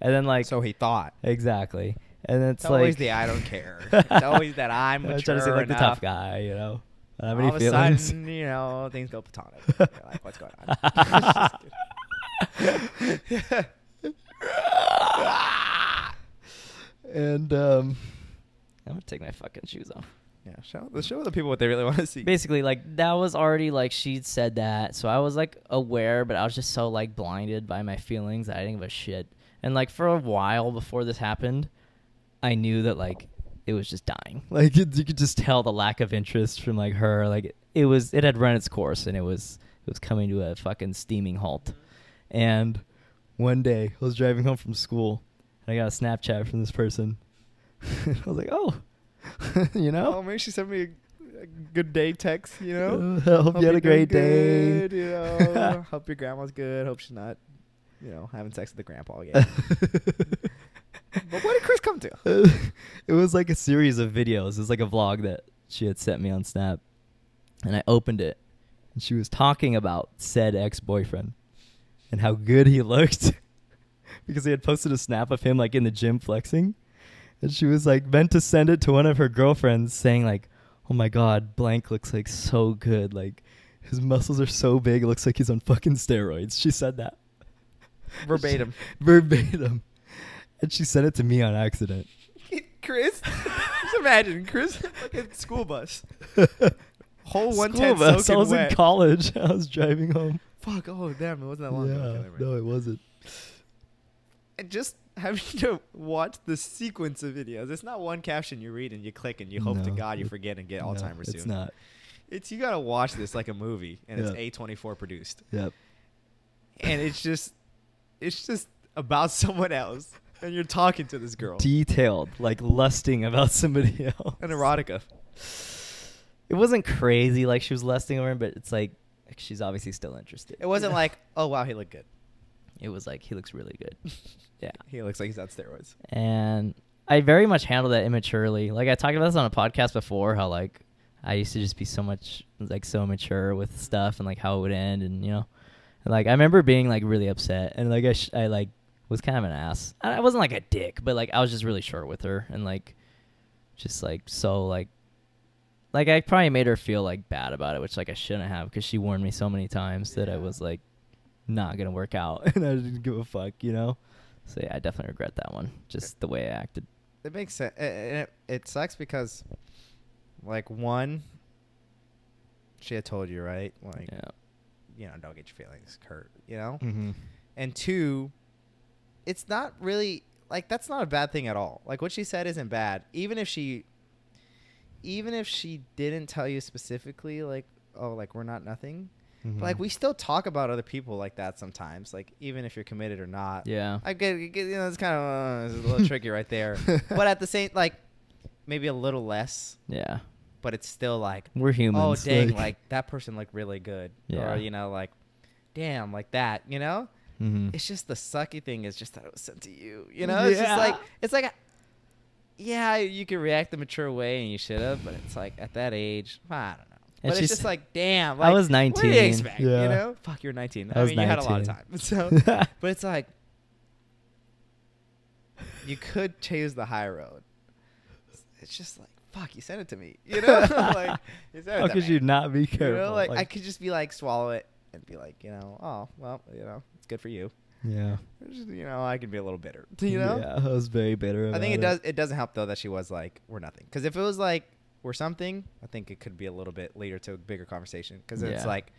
And then like, so he thought exactly. And then it's, it's like always the I don't (laughs) care it's always that I'm (laughs) I'm mature trying to seem like the tough guy, you know. All of feelings. a sudden you know things go platonic You're like what's going on and um, I'm gonna take my fucking shoes off. Yeah, show the show the people what they really (laughs) want to see. Basically, like that was already like she'd said that, so I was like aware, but I was just so like blinded by my feelings that I didn't give a shit. And like for a while before this happened, I knew that like it was just dying. (laughs) Like it, you could just tell the lack of interest from like her. Like it was, it had run its course, and it was it was coming to a fucking steaming halt. And one day I was driving home from school, and I got a Snapchat from this person. (laughs) I was like, oh, (laughs) you know. Oh, maybe she sent me a, a good day text. You know, (laughs) Uh, hope, you had a great day. good, you (laughs) know, hope your grandma's good. Hope she's not, you know, having sex with the grandpa again. but what did Chris come to? it was like a series of videos. It was like a vlog that she had sent me on Snap. And I opened it. And she was talking about said ex boyfriend and how good he looked. because they had posted a snap of him like in the gym flexing. And she was like meant to send it to one of her girlfriends saying like, Oh my god, blank looks like so good. Like his muscles are so big, it looks like he's on fucking steroids. She said that. Verbatim. (laughs) Verbatim. And she sent it to me on accident. (laughs) Chris, just imagine Chris fucking school bus, (laughs) whole one School bus. I was wet. in college. I was driving home. Fuck! Oh damn! It wasn't that long ago. yeah, Okay, no, it wasn't. And just having (laughs) to watch the sequence of videos. It's not one caption you read and you click and you hope to God you forget and get No, Alzheimer's It's soon. not. It's you gotta watch this like a movie, and it's A twenty four produced, Yep. and it's just, it's just about (laughs) someone else, and you're talking to this girl. Detailed, like lusting about (laughs) somebody else. An erotica. It wasn't crazy like she was lusting over him, but it's like like, she's obviously still interested. It wasn't Yeah. like, oh wow, he looked good. It was like he looks really good. (laughs) Yeah. He looks like he's on steroids. and I very much handled that immaturely. Like I talked about this on a podcast before, how like I used to just be so much like so immature with stuff and like how it would end, and you know, and, like I remember being like really upset and like I sh- I like was kind of an ass. I I wasn't like a dick, but like I was just really short with her and like just like so like like I probably made her feel like bad about it, which like I shouldn't have because she warned me so many times that I was like not gonna work out (laughs) and I didn't give a fuck, you know. So yeah, I definitely regret that one. Just the way I acted. It makes sense. It, it, it sucks because, like, one, she had told you right, like, yeah. you know, don't get your feelings hurt, you know. Mm-hmm. And two, it's not really like that's not a bad thing at all. Like what she said isn't bad. Even if she even if she didn't tell you specifically like oh like we're not nothing. Mm-hmm. Like we still talk about other people like that sometimes. Like even if you're committed or not. Yeah. I get, get you know it's kind of uh, it's a little (laughs) tricky right there. But at the same like maybe a little less, Yeah. but it's still like We're humans. oh dang (laughs) like that person looked really good Yeah. or you know like damn like that, you know? Mm-hmm. It's just the sucky thing is just that it was sent to you. You know, it's just like it's like, yeah, you can react the mature way and you should have, but it's like at that age, I don't know. And But it's she's- just like, damn. I Like, was What do you 19, expect? yeah. You know, fuck, you're 19. I I, was mean, you had a lot of time. So, (laughs) but it's like, you could choose the high road. It's just like, fuck, you sent it to me. You know, (laughs) like, you sent (laughs) How could me. you not be You careful? know, like, I could just be like, swallow it and be like, you know, oh, well, you know, it's good for you. yeah. Just, You know, I could be a little bitter. You know, Yeah, I was very bitter. I think it about does. It doesn't help though that she was like, we're nothing. Because if it was like we're something, I think it could be a little bit later to a bigger conversation. Because it's like,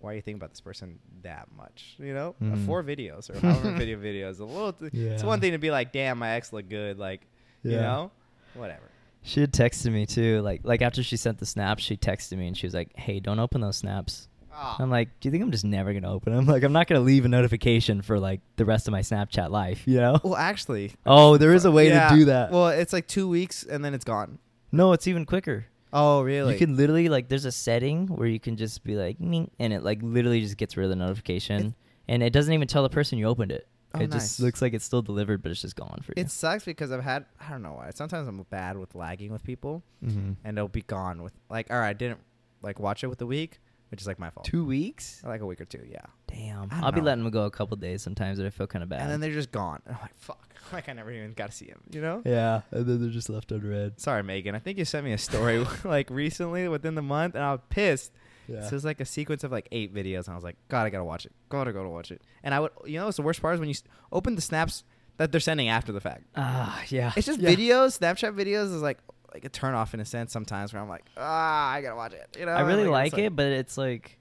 why are you thinking about this person that much? You know, Uh, Mhm. four videos or (laughs) however many video videos. A little. T- It's one thing to be like, damn, my ex looked good. Like, you know, whatever. She had texted me too, like like after she sent the snaps, she texted me and she was like, "Hey, don't open those snaps." Oh. I'm like, "Do you think I'm just never gonna open them? (laughs) Like, I'm not gonna leave a notification for like the rest of my Snapchat life, you know?" well, actually. Oh, there is a way yeah, to do that. Well, it's like two weeks and then it's gone. No, it's even quicker. Oh, really? You can literally like, there's a setting where you can just be like, "Ming," and it like literally just gets rid of the notification, and it doesn't even tell the person you opened it. Oh, it nice. just looks like it's still delivered, but it's just gone for you. It sucks because I've had I don't know why. Sometimes I'm bad with lagging with people, mm-hmm. and it'll be gone with like, all right, I didn't like watch it with a week, which is like my fault. two weeks. Like a week or two, yeah. Damn, I don't I'll be letting them go a couple days sometimes, and I feel kind of bad. And then they're just gone. And I'm like, fuck. (laughs) Like I never even got to see him. You know? yeah, and then they're just left unread. Sorry, Megan. I think you sent me a story (laughs) like recently within the month, and I was pissed. Yeah. So it was like a sequence of like eight videos, and I was like, God, I gotta watch it. Gotta go to watch it. And I would, you know, what's the worst part is when you s- open the snaps that they're sending after the fact. Ah, yeah. It's just yeah. videos. Snapchat videos is like like a turn off in a sense sometimes where I'm like, ah, I gotta watch it. You know? I really Like, like it, but it's like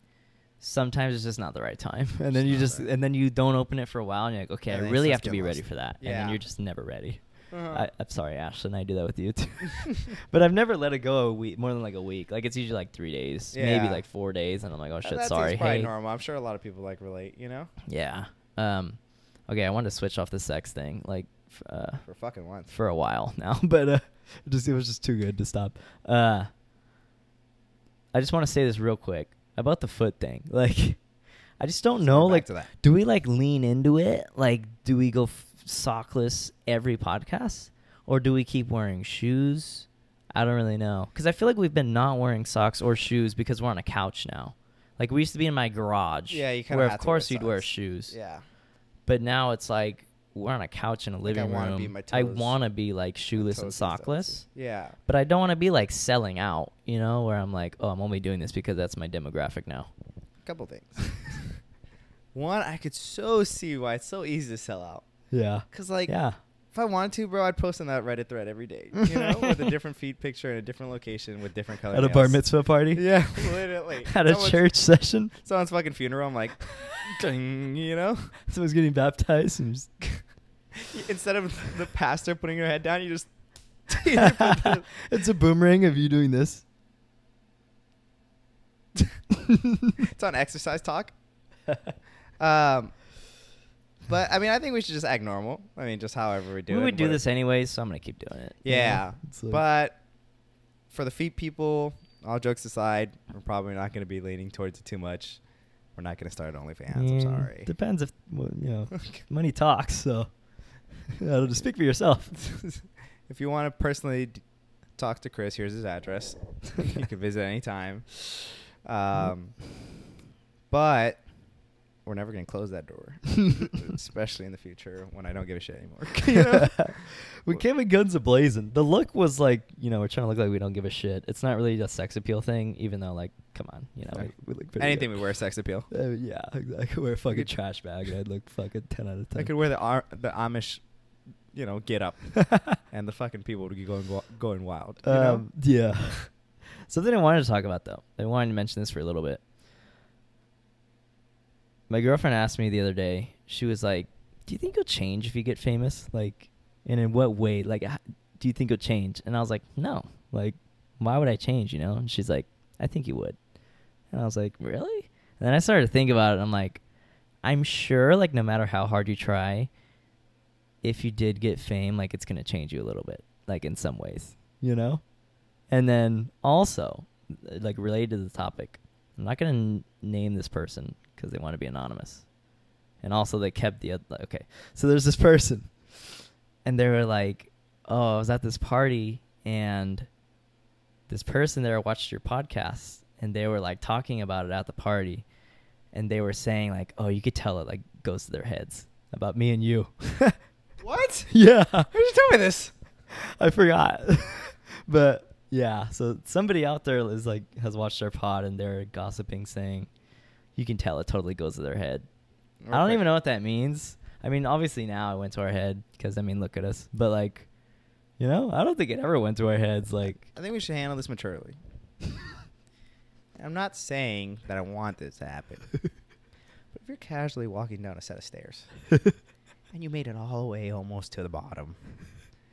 sometimes it's just not the right time, (laughs) and then you just and then you don't open it for a while, and you're like, okay, And I really have to be ready for that, and then you're just never ready. Uh-huh. I, I'm sorry, Ashlyn, I do that with you too. (laughs) but I've never let it go a week, more than like a week. Like it's usually like three days, maybe like four days, and I'm like, oh shit, that sorry. Hey, normal. I'm sure a lot of people like relate. You know, yeah. Um, okay, I wanted to switch off the sex thing, like, uh, for fucking once. for a while (laughs) now, but uh, it just it was just too good to stop. Uh, I just want to say this real quick about the foot thing. (laughs) Like, I just don't Let's know. Like, do we like lean into it? Like, do we go f- sockless every podcast, or do we keep wearing shoes? I don't really know because I feel like we've been not wearing socks or shoes because we're on a couch now. Like we used to be in my garage, Yeah, you where of to wear course you'd wear shoes. Yeah. But now it's like we're on a couch in a Like, I living room. be my I want to be like shoeless toes and and sockless, Yeah. but I don't want to be like selling out. You know, where I'm like, oh, I'm only doing this because that's my demographic now. A couple things. (laughs) One, I could so see why it's so easy to sell out. Yeah. Cause like, yeah. if I wanted to, bro, I'd post on that Reddit thread every day. You know, (laughs) with a different feed picture in a different location with different colors. At a bar mitzvah party. (laughs) Yeah, literally. At a church session. Someone's fucking funeral. I'm like, ding, you know. Someone's getting baptized and just (laughs) Instead of (laughs) the pastor putting her head down, you just. (laughs) you put the- it's a boomerang of you doing this. it's on exercise talk. Um, but I mean, I think we should just act normal. I mean, just however we do we it. would do this anyways, so I'm gonna keep doing it. you know? Yeah, like- but for the feet people, all jokes aside, we're probably not going to be leaning towards it too much. We're not going to start OnlyFans. I'm sorry. Depends if well, you know money talks. So (laughs) I'll speak for yourself. (laughs) if you want to personally d- talk to Chris, here's his address. (laughs) you can visit anytime. Um, but we're never going to close that door, especially in the future when I don't give a shit anymore. You know? we came with guns ablazing. The look was like, you know, we're trying to look like we don't give a shit. It's not really a sex appeal thing, even though, like, come on, you know, we, we look pretty Anything good. we wear sex appeal. Uh, yeah, I could wear a fucking could- trash bag and I'd look fucking ten out of ten. I could wear the Ar- the Amish, you know, get up, (laughs) and the fucking people would be going going wild. You know? Um, yeah. (laughs) Something I wanted to talk about though. I wanted to mention this for a little bit. My girlfriend asked me the other day. She was like, "Do you think you'll change if you get famous? Like, and in what way? Like, do you think you'll change?" And I was like, "No. Like, why would I change? You know?" And she's like, "I think you would." And I was like, "Really?" And then I started to think about it. And I'm like, I'm sure, like, no matter how hard you try, if you did get fame, like, it's gonna change you a little bit, like in some ways, you know. And then also, uh, like related to the topic, I'm not gonna n- name this person because they want to be anonymous. and also they kept the oth- okay. So there's this (laughs) person, and they were like, "Oh, I was at this party, and this person there watched your podcast, and they were like talking about it at the party, and they were saying like, oh, you could tell it like goes to their heads about me and you." (laughs) What? (laughs) yeah. Why did you tell me this? I forgot. (laughs) but yeah, so somebody out there is like has watched our pod and they're gossiping saying you can tell it totally goes to their head. I don't even know what that means. I mean, obviously now it went to our head because I mean, look at us. But like, you know, I don't think it ever went to our heads. Like, I think we should handle this maturely. (laughs) I'm not saying that I want this to happen. but if you're casually walking down a set of stairs and you made it all the way almost to the bottom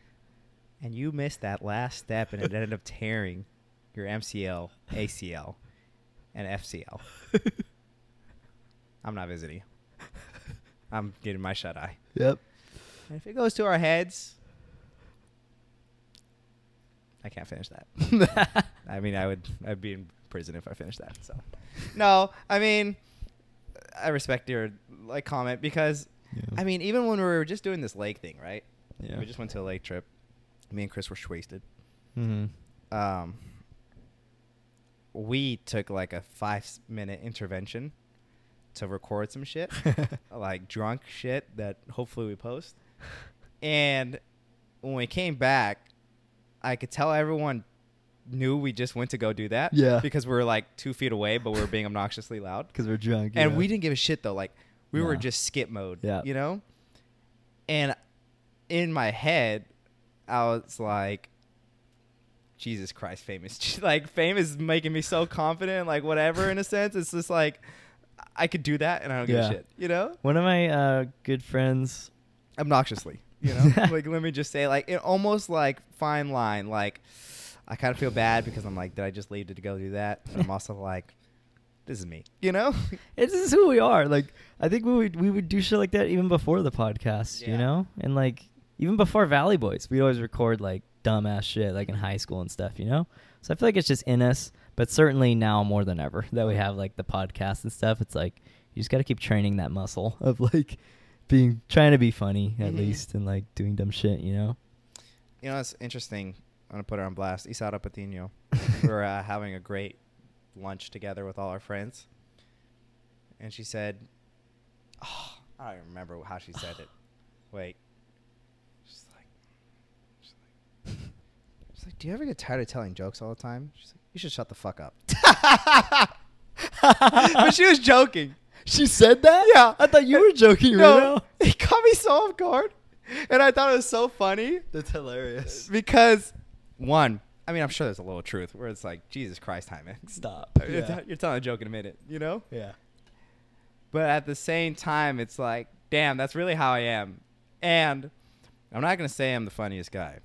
(laughs) and you missed that last step and it ended up tearing your MCL, ACL, and FCL, (laughs) I'm not visiting. I'm getting my shut eye. yep. And if it goes to our heads, I can't finish that. (laughs) I mean, I would I'd be in prison if I finished that. So, no, I mean, I respect your like comment because I mean, even when we were just doing this lake thing, right? yeah. We just went to a lake trip. Me and Chris were wasted. hmm Um, we took like a five minute intervention to record some shit, (laughs) like drunk shit that hopefully we post. And when we came back, I could tell everyone knew we just went to go do that. Yeah. Because we were like two feet away, but we were being obnoxiously loud. (laughs) Because we're drunk. And yeah. we didn't give a shit though. Like we were just skip mode. Yeah. You know? And in my head, I was like, Jesus Christ, famous. (laughs) like fame is making me so confident, like whatever in a sense. It's just like I could do that and I don't give Yeah. a shit. You know? One of my uh, good friends. Obnoxiously. You know? (laughs) like let me just say like it almost like fine line. Like I kind of feel bad because I'm like, did I just leave to go do that? But I'm also like, this is me. You know? (laughs) this is who we are. Like, I think we would we would do shit like that even before the podcast, Yeah. you know, and like even before Valley Boys, we'd always record like dumbass shit, like in high school and stuff, you know. So I feel like it's just in us, but certainly now more than ever that we have like the podcast and stuff. It's like you just got to keep training that muscle (laughs) of like being trying to be funny at Mhm. least and like doing dumb shit, you know. You know, it's interesting. I'm gonna put her on blast. Isara Patino. we (laughs) were uh, having a great lunch together with all our friends, and she said, oh, "I don't even remember how she said it. (sighs) Wait, she's like, she's like, (laughs) she's like, do you ever get tired of telling jokes all the time? She's like, you should shut the fuck up. (laughs) but she was joking. She said that? Yeah. I thought you were joking, No, Reno. (laughs) it caught me so off guard, and I thought it was so funny. That's hilarious. because one, I mean, I'm sure there's a little truth where it's like, Jesus Christ, Jaime, (laughs) Stop. You're, Yeah. you're telling a joke in a minute, you know. Yeah. But at the same time, it's like, damn, that's really how I am. And I'm not gonna say I'm the funniest guy,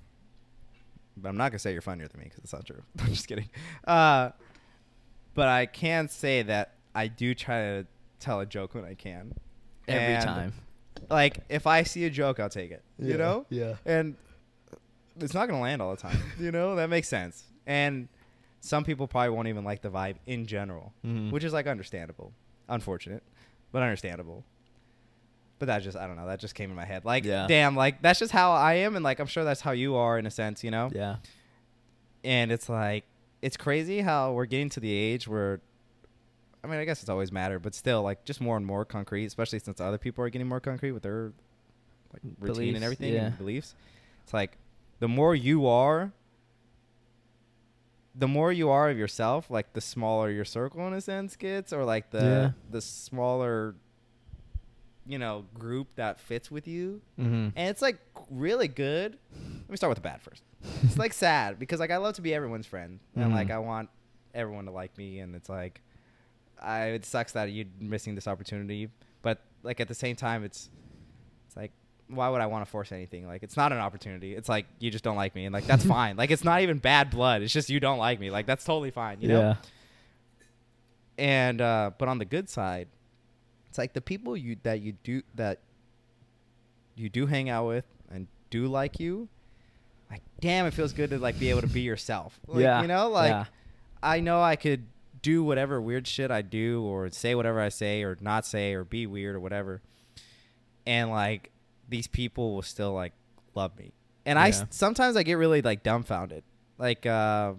but I'm not gonna say you're funnier than me because it's not true. (laughs) I'm just kidding. Uh, but I can say that I do try to tell a joke when I can. Every And, time. Like if I see a joke, I'll take it. You know. yeah. And it's not gonna land all the time. you know that makes sense. And some people probably won't even like the vibe in general, Mhm. which is like understandable. Unfortunate, but understandable. But that just I don't know. That just came in my head. Like, Yeah. damn, like that's just how I am, and like I'm sure that's how you are in a sense, you know. Yeah. And it's like it's crazy how we're getting to the age where. I mean, I guess it's always mattered, but still, like, just more and more concrete, especially since other people are getting more concrete with their like routine and everything yeah. and beliefs. It's like the more you are, the more you are of yourself, like the smaller your circle in a sense gets, or like the Yeah. the smaller, you know, group that fits with you. Mm-hmm. And it's like really good. Let me start with the bad first. It's like sad because like I love to be everyone's friend, and Mhm. like I want everyone to like me, and it's like, I it sucks that you're missing this opportunity, but like at the same time, it's why would I want to force anything? Like it's not an opportunity. It's like you just don't like me, and like that's (laughs) fine. Like it's not even bad blood. It's just you don't like me. Like that's totally fine. You know. yeah. And uh, but on the good side, it's like the people you that you do that you do hang out with and do like you. Like damn, it feels good to like be able to be yourself. Like, yeah. You know, like yeah. I know I could do whatever weird shit I do or say whatever I say or not say or be weird or whatever. and like these people will still like love me. And I Yeah. sometimes I get really like dumbfounded. Like uh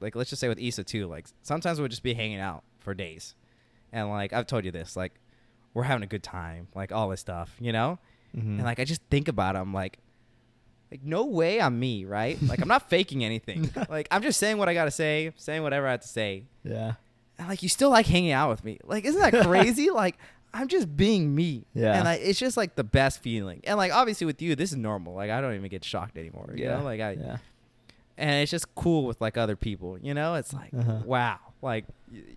like let's just say with Issa too, like sometimes we'll just be hanging out for days. And like I've told you this, like we're having a good time, like all this stuff, you know? Mhm. And like I just think about it, I'm like like no way I'm me, right? Like I'm not (laughs) faking anything. like I'm just saying what I got to say, saying whatever I have to say. yeah. And like you still like hanging out with me. Like isn't that (laughs) crazy? like I'm just being me. Yeah. And like it's just like the best feeling. And like obviously with you this is normal. Like I don't even get shocked anymore, you yeah. know? Like I yeah. and it's just cool with like other people, you know? It's like Uh-huh. wow. Like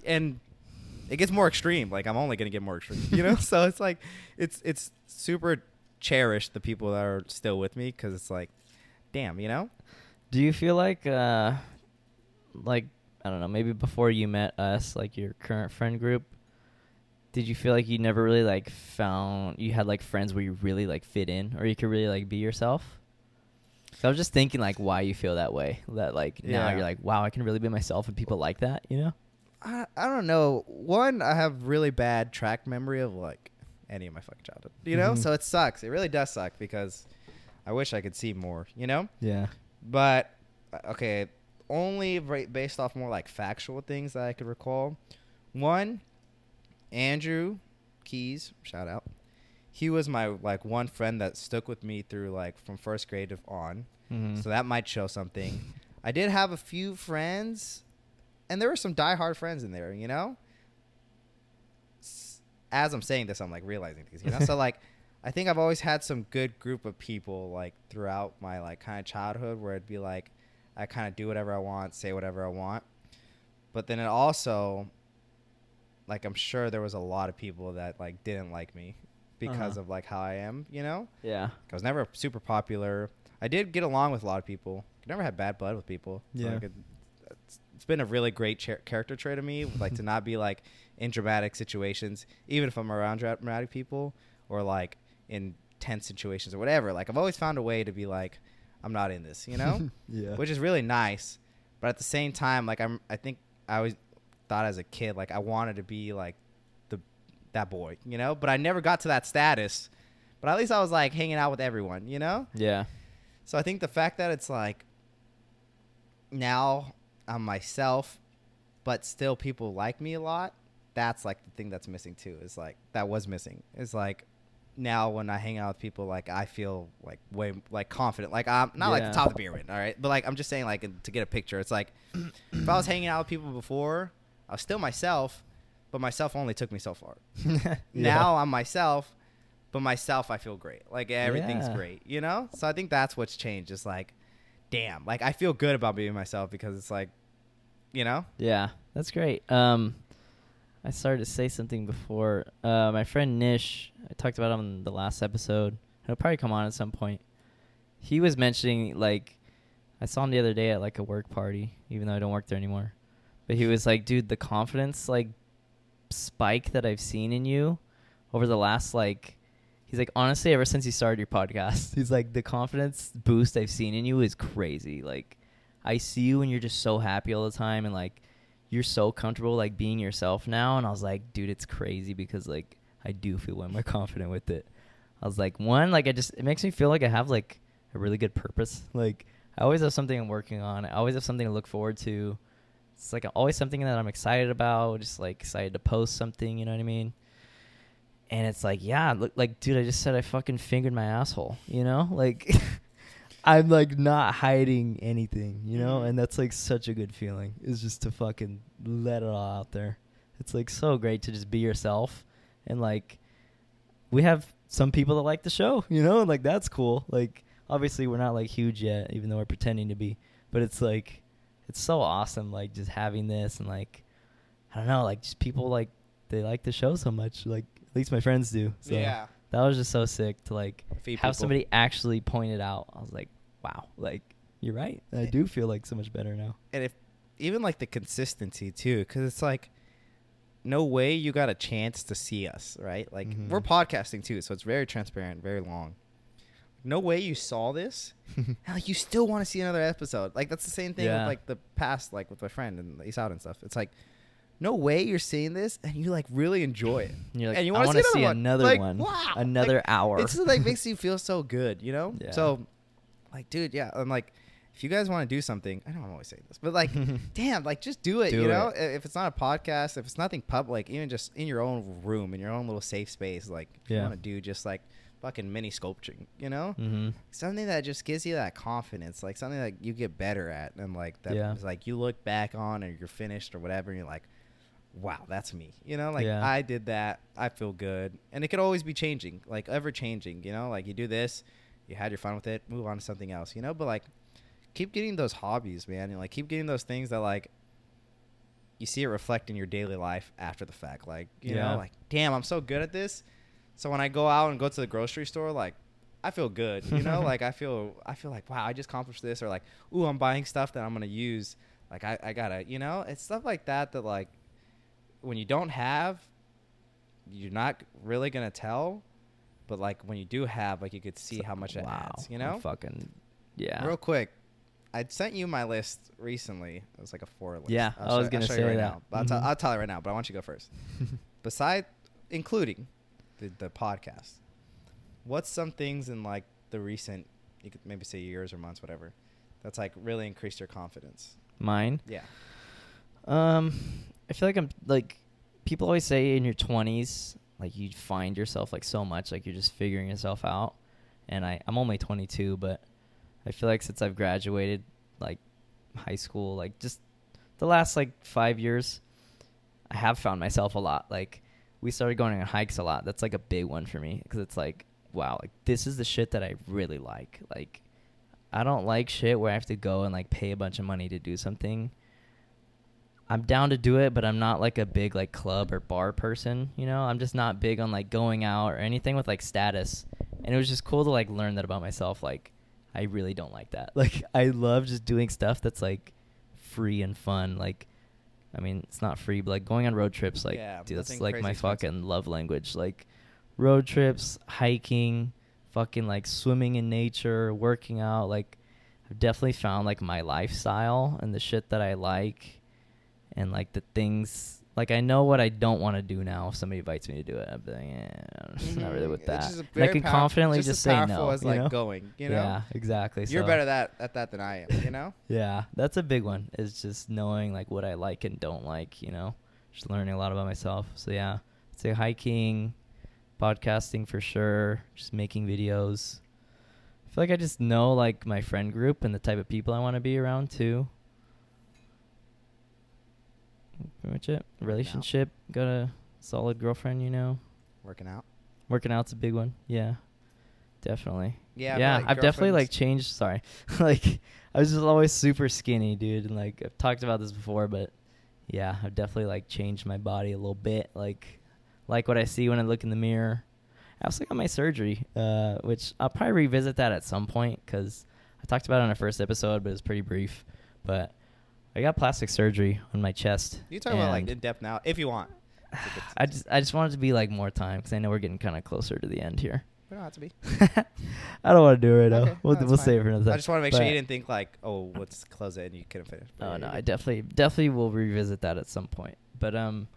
and it gets more extreme. Like I'm only going to get more extreme, you know? (laughs) so it's like it's it's super cherished the people that are still with me cuz it's like damn, you know? Do you feel like uh like I don't know, maybe before you met us, like your current friend group, did you feel like you never really like found you had like friends where you really like fit in or you could really like be yourself? So I was just thinking like why you feel that way. That like now Yeah. you're like, wow, I can really be myself and people like that, you know? I I don't know. One, I have really bad track memory of like any of my fucking childhood. You know, Mhm. so it sucks. It really does suck because I wish I could see more. You know, Yeah. but uh, okay, only based off more like factual things that I could recall. One, Andrew Keys, shout out. He was my like one friend that stuck with me through like from first grade of on. Mhm. So that might show something. I did have a few friends, and there were some diehard friends in there, you know? As I'm saying this, I'm like realizing things, you know? so, like, (laughs) I think I've always had some good group of people, like, throughout my, like, kind of childhood where it'd be like, I kind of do whatever I want, say whatever I want. But then it also, like, I'm sure there was a lot of people that, like, didn't like me because Uh-huh. of, like, how I am, you know? yeah. I was never super popular. I did get along with a lot of people. I never had bad blood with people. So, Yeah. like, it, it's, it's been a really great cha- character trait of me, like to not be like in dramatic situations, even if I'm around dramatic people or like in tense situations or whatever. Like I've always found a way to be like, I'm not in this, you know, (laughs) yeah. which is really nice. But at the same time, like I'm, I think I always thought as a kid, like I wanted to be like the that boy, you know. But I never got to that status. But at least I was like hanging out with everyone, you know. yeah. So I think the fact that it's like now I'm myself, but still people like me a lot. That's like the thing that's missing too. Is like that was missing. Is like now when I hang out with people, like I feel like way like confident. Like I'm not like the top of the pyramid, all right. But like I'm just saying, like to get a picture, it's like (clears throat) if I was hanging out with people before, I was still myself, but myself only took me so far. (laughs) (laughs) Yeah. Now I'm myself, but myself I feel great. Like everything's Yeah. great, you know? So I think that's what's changed. It's like, damn, like I feel good about being myself because it's like, you know? Yeah, that's great. Um, I started to say something before. Uh, my friend Nish, I talked about him in the last episode. He'll probably come on at some point. He was mentioning like, I saw him the other day at like a work party, even though I don't work there anymore. But he was like, dude, the confidence like spike that I've seen in you over the last like. He's like, honestly, ever since you started your podcast, (laughs) he's like, the confidence boost I've seen in you is crazy. Like, I see you and you're just so happy all the time and like you're so comfortable like being yourself now and I was like, dude, it's crazy because like I do feel way more (laughs) confident with it. I was like, one, like I just it makes me feel like I have like a really good purpose. Like I always have something I'm working on. I always have something to look forward to. It's like always something that I'm excited about, just like excited to post something, you know what I mean? And it's like, yeah, look like dude, I just said I fucking fingered my asshole, you know? (laughs) Like (laughs) I'm like not hiding anything, you know, Mhm. and that's like such a good feeling. Is just to fucking let it all out there. It's like so great to just be yourself, and like we have some people that like the show, (laughs) you know, and like that's cool. Like obviously we're not like huge yet, even though we're pretending to be, but it's like it's so awesome, like just having this and like I don't know, like just people like they like the show so much, like at least my friends do. So yeah. that was just so sick to like Feed have people. somebody actually point it out. I was like, wow, like you're right. I do feel like so much better now. And if even like the consistency too, because it's like, no way you got a chance to see us, right? Like Mhm. we're podcasting too, so it's very transparent, very long. No way you saw this, (laughs) and like you still want to see another episode. Like that's the same thing Yeah. with like the past, like with my friend and he's out and stuff. It's like, no way you're seeing this and you like really enjoy it. And (laughs) you're like, and you want to see see another another one. one, Like, wow. another Like, hour. It just like makes (laughs) you feel so good, you know? Yeah. So like dude, yeah, I'm like if you guys want to do something, I know I'm always saying this, but like damn, like just do it, Do you know? it. If it's not a podcast, if it's nothing public, even just in your own room, in your own little safe space, like if you want to do just like fucking mini sculpting, you know? mm-hmm. something that just gives you that confidence, like something that you get better at, and like that Yeah. is like you look back on and you're finished or whatever, and you're like, wow, that's me. You know, like Yeah. I did that. I feel good, and it could always be changing, like ever changing. You know, like you do this, you had your fun with it, move on to something else. You know, but like keep getting those hobbies, man, and like keep getting those things that like you see it reflect in your daily life after the fact. Like you Yeah. know, like damn, I'm so good at this. So when I go out and go to the grocery store, like I feel good, you know, (laughs) like I feel I feel like wow, I just accomplished this, or like ooh, I'm buying stuff that I'm gonna use. Like I, I gotta, you know, it's stuff like that that like when you don't have, you're not really gonna tell, but like when you do have, like you could see how much it wow, adds, you I'm know. fucking yeah. Real quick, I sent you my list recently. It was like a four list. Yeah, I'll I show- was I'll gonna show say you right that. Now. But I'll, tell, Mhm. I'll tell you right now, but I want you to go first. (laughs) Beside, including the the podcast, what's some things in like the recent, you could maybe say years or months, whatever, that's like really increased your confidence? Mine. Yeah. Um, I feel like I'm like people always say in your 20s, like you find yourself like so much, like you're just figuring yourself out. And I I'm only 22, but I feel like since I've graduated, like high school, like just the last like five years, I have found myself a lot. Like we started going on hikes a lot. That's like a big one for me because it's like wow, like this is the shit that I really like. Like I don't like shit where I have to go and like pay a bunch of money to do something. I'm down to do it, but I'm not like a big like club or bar person, you know? I'm just not big on like going out or anything with like status. And it was just cool to like learn that about myself like I really don't like that. (laughs) Like I love just doing stuff that's like free and fun. Like I mean, it's not free, but like going on road trips like Yeah, dude, that's like my expensive. fucking love language. Like road trips, hiking, fucking like swimming in nature, working out, like I've definitely found like my lifestyle and the shit that I like and like the things like I know what I don't want to do now if somebody invites me to do it. I'm like, yeah, I'm not really with Mhm. that. I can pow- confidently just, just, as say powerful no. as you like know? going, you know. Yeah, exactly. You're so- better that at that than I am, you know. (laughs) yeah, that's a big one. Is just knowing like what I like and don't like. You know, just learning a lot about myself. So yeah, I'd say hiking, podcasting for sure. Just making videos. I feel like I just know like my friend group and the type of people I want to be around too. Pretty much it. Relationship. Got a solid girlfriend. You know, Working out. working out's a big one. Yeah, definitely. Yeah, yeah. like I've definitely like changed. Sorry, (laughs) like I was just always super skinny, dude, and like I've talked about this before, but yeah, I've definitely like changed my body a little bit. Like, like what I see when I look in the mirror. I also got my surgery, uh, which I'll probably revisit that at some point because I talked about it on our first episode, but it's pretty brief. But I got plastic surgery on my chest. You talk about like in depth now, if you want. (sighs) I just I just wanted to be like more time because I know we're getting kind of closer to the end here. We don't have to be. (laughs) I don't want to do it right now. We'll no, we'll fine. save it for another time. I just want to make sure you didn't think like, oh, let's close it and you couldn't finish. But Oh no, I definitely definitely will revisit that at some point. But um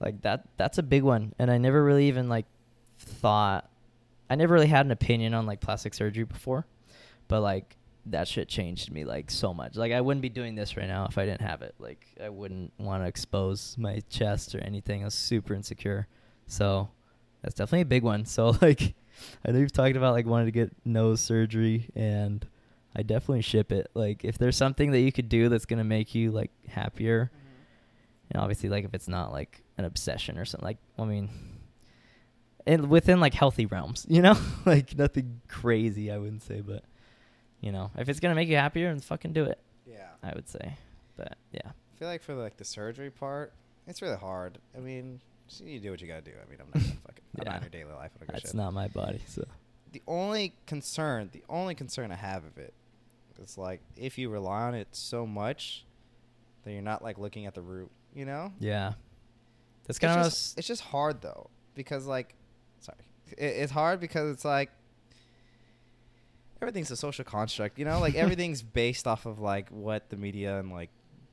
like that that's a big one and I never really even like thought I never really had an opinion on like plastic surgery before. But like that shit changed me like so much. Like I wouldn't be doing this right now if I didn't have it. Like I wouldn't want to expose my chest or anything. I was super insecure. So that's definitely a big one. So (laughs) like I know you've talked about like wanting to get nose surgery and I definitely ship it. Like if there's something that you could do that's gonna make you like happier, mm-hmm. and obviously like if it's not like an obsession or something. Like I mean, and within like healthy realms, (laughs) you know, like nothing crazy. I wouldn't say, but you know, if it's gonna make you happier, then fucking do it. Yeah. I would say, but yeah, I feel like for like the surgery part, it's really hard. I mean, you do what you gotta do. I mean, I'm not gonna fucking. I'm not Yeah. in your daily life. That's shit. not my body. So the only concern, the only concern I have of it, is like if you rely on it so much, that you're not like looking at the root. You know? yeah, that's kind of just, it's just hard though because like, sorry, it, it's hard because it's like everything's a social construct. You know, like (laughs) everything's based off of like what the media and like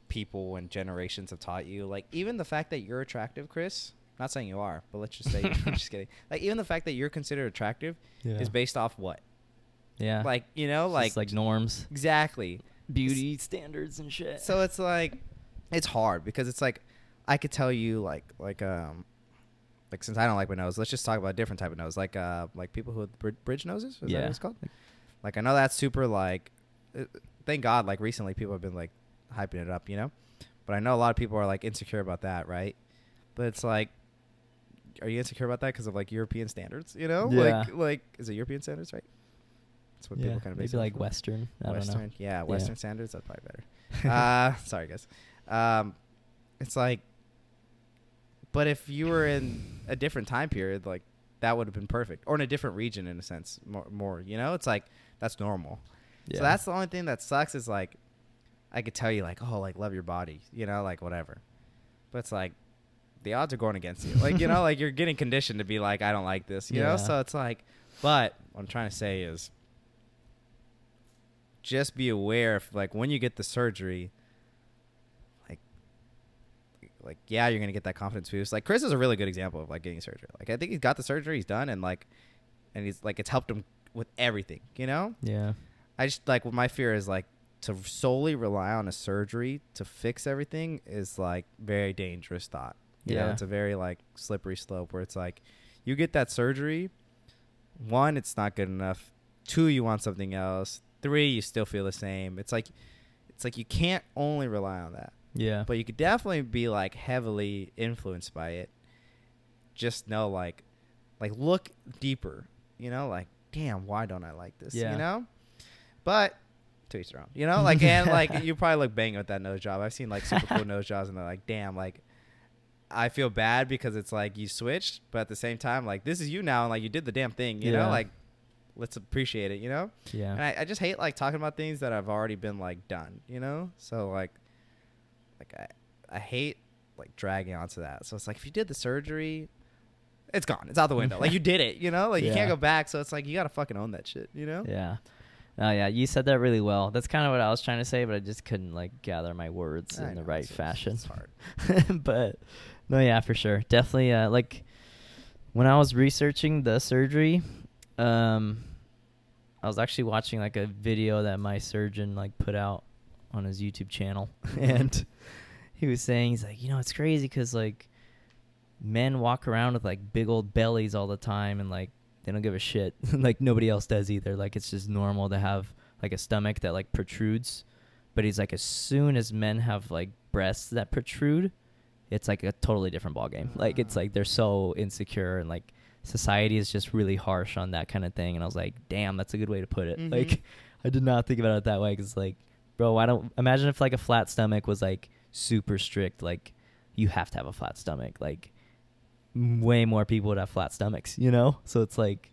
people and generations have taught you. Like even the fact that you're attractive, Chris. Not saying you are, but let's just say I'm just kidding. (laughs) Like even the fact that you're considered attractive Yeah. is based off what? yeah. Like you know, like just like norms, exactly. beauty standards, and shit. So it's like it's hard because it's like I could tell you like like um like since I don't like my nose, let's just talk about a different type of nose, like uh like people who have bri- bridge noses. Is that Yeah. what it's called? Like I know that's super like. Uh, thank God, like recently people have been like hyping it up, you know. But I know a lot of people are like insecure about that, right? But it's like, are you insecure about that because of like European standards? You know, Yeah. like like is it European standards, right? That's what yeah, people kind of maybe like. Western. I Western, don't know. yeah, Yeah. Western standards. That's probably better. (laughs) uh, sorry, guys. Um, it's like, but if you were in a different time period, like that would have been perfect, or in a different region, in a sense, more, more. You know, it's like that's normal. Yeah. So that's the only thing that sucks is like, I could tell you like, oh, like love your body, you know, like whatever, but it's like. The odds are going against you. (laughs) Like, you know, like you're getting conditioned to be like, I don't like this, you know? So it's like, but what I'm trying to say is just be aware if like when you get the surgery like yeah you're gonna get that confidence boost. Like chris is a really good example of like getting surgery. Like i think he's got the surgery he's done and like and he's like it's helped him with everything you know? Yeah. i just like what my fear is like to solely rely on a surgery to fix everything is like very dangerous thought. You know Yeah. it's a very like slippery slope where it's like you get that surgery one it's not good enough. Two you want something else. Three you still feel the same. It's like it's like you can't only rely on that Yeah. but you could definitely be like heavily influenced by it just know like like look deeper you know like damn why don't i like this Yeah. you know but to each their own you know like (laughs) and like you probably look banging with that nose job i've seen like super cool (laughs) nose jobs and they're like damn like i feel bad because it's like you switched but at the same time like this is you now and like you did the damn thing you Yeah. know like let's appreciate it you know yeah. and I, I just hate like talking about things that have already been like done, you know? So like like I I hate like dragging onto that. So it's like if you did the surgery, it's gone. It's out the window. like you did it, you know? Like you can't go back. So it's like you gotta fucking own that shit, you know? Yeah. Oh yeah, you said that really well. That's kind of what I was trying to say, but I just couldn't like gather my words I in the right it's- fashion. It's hard. (laughs) but no, yeah, for sure. Definitely uh like when I was researching the surgery, um I was actually watching like a video that my surgeon like put out on his YouTube channel (laughs) and he was saying he's like, "You know, it's crazy cuz like men walk around with like big old bellies all the time and like they don't give a shit. (laughs) like nobody else does either. Like it's just normal to have like a stomach that like protrudes. But he's like as soon as men have like breasts that protrude, it's like a totally different ballgame. Like it's Ah. like they're so insecure and like society is just really harsh on that kind of thing. And I was like, damn, that's a good way to put it. Mhm. Like (laughs) I did not think about it that way because like, bro, I don't imagine if like a flat stomach was like super strict. Like you have to have a flat stomach. Like way more people would have flat stomachs, you know? So it's like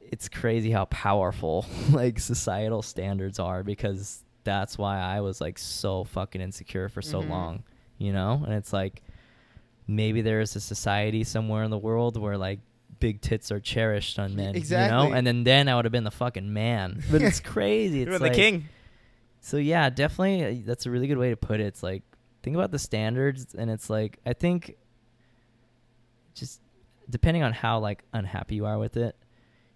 it's crazy how powerful (laughs) like societal standards are because that's why I was like so fucking insecure for so Mhm. long, you know? And it's like maybe there is a society somewhere in the world where like big tits are cherished on (laughs) men, you Exactly. know? And then then I would have been the fucking man. (laughs) But it's crazy. It's You're like, the king. So yeah, definitely uh, that's a really good way to put it. It's like think about the standards and it's like I think just depending on how like unhappy you are with it,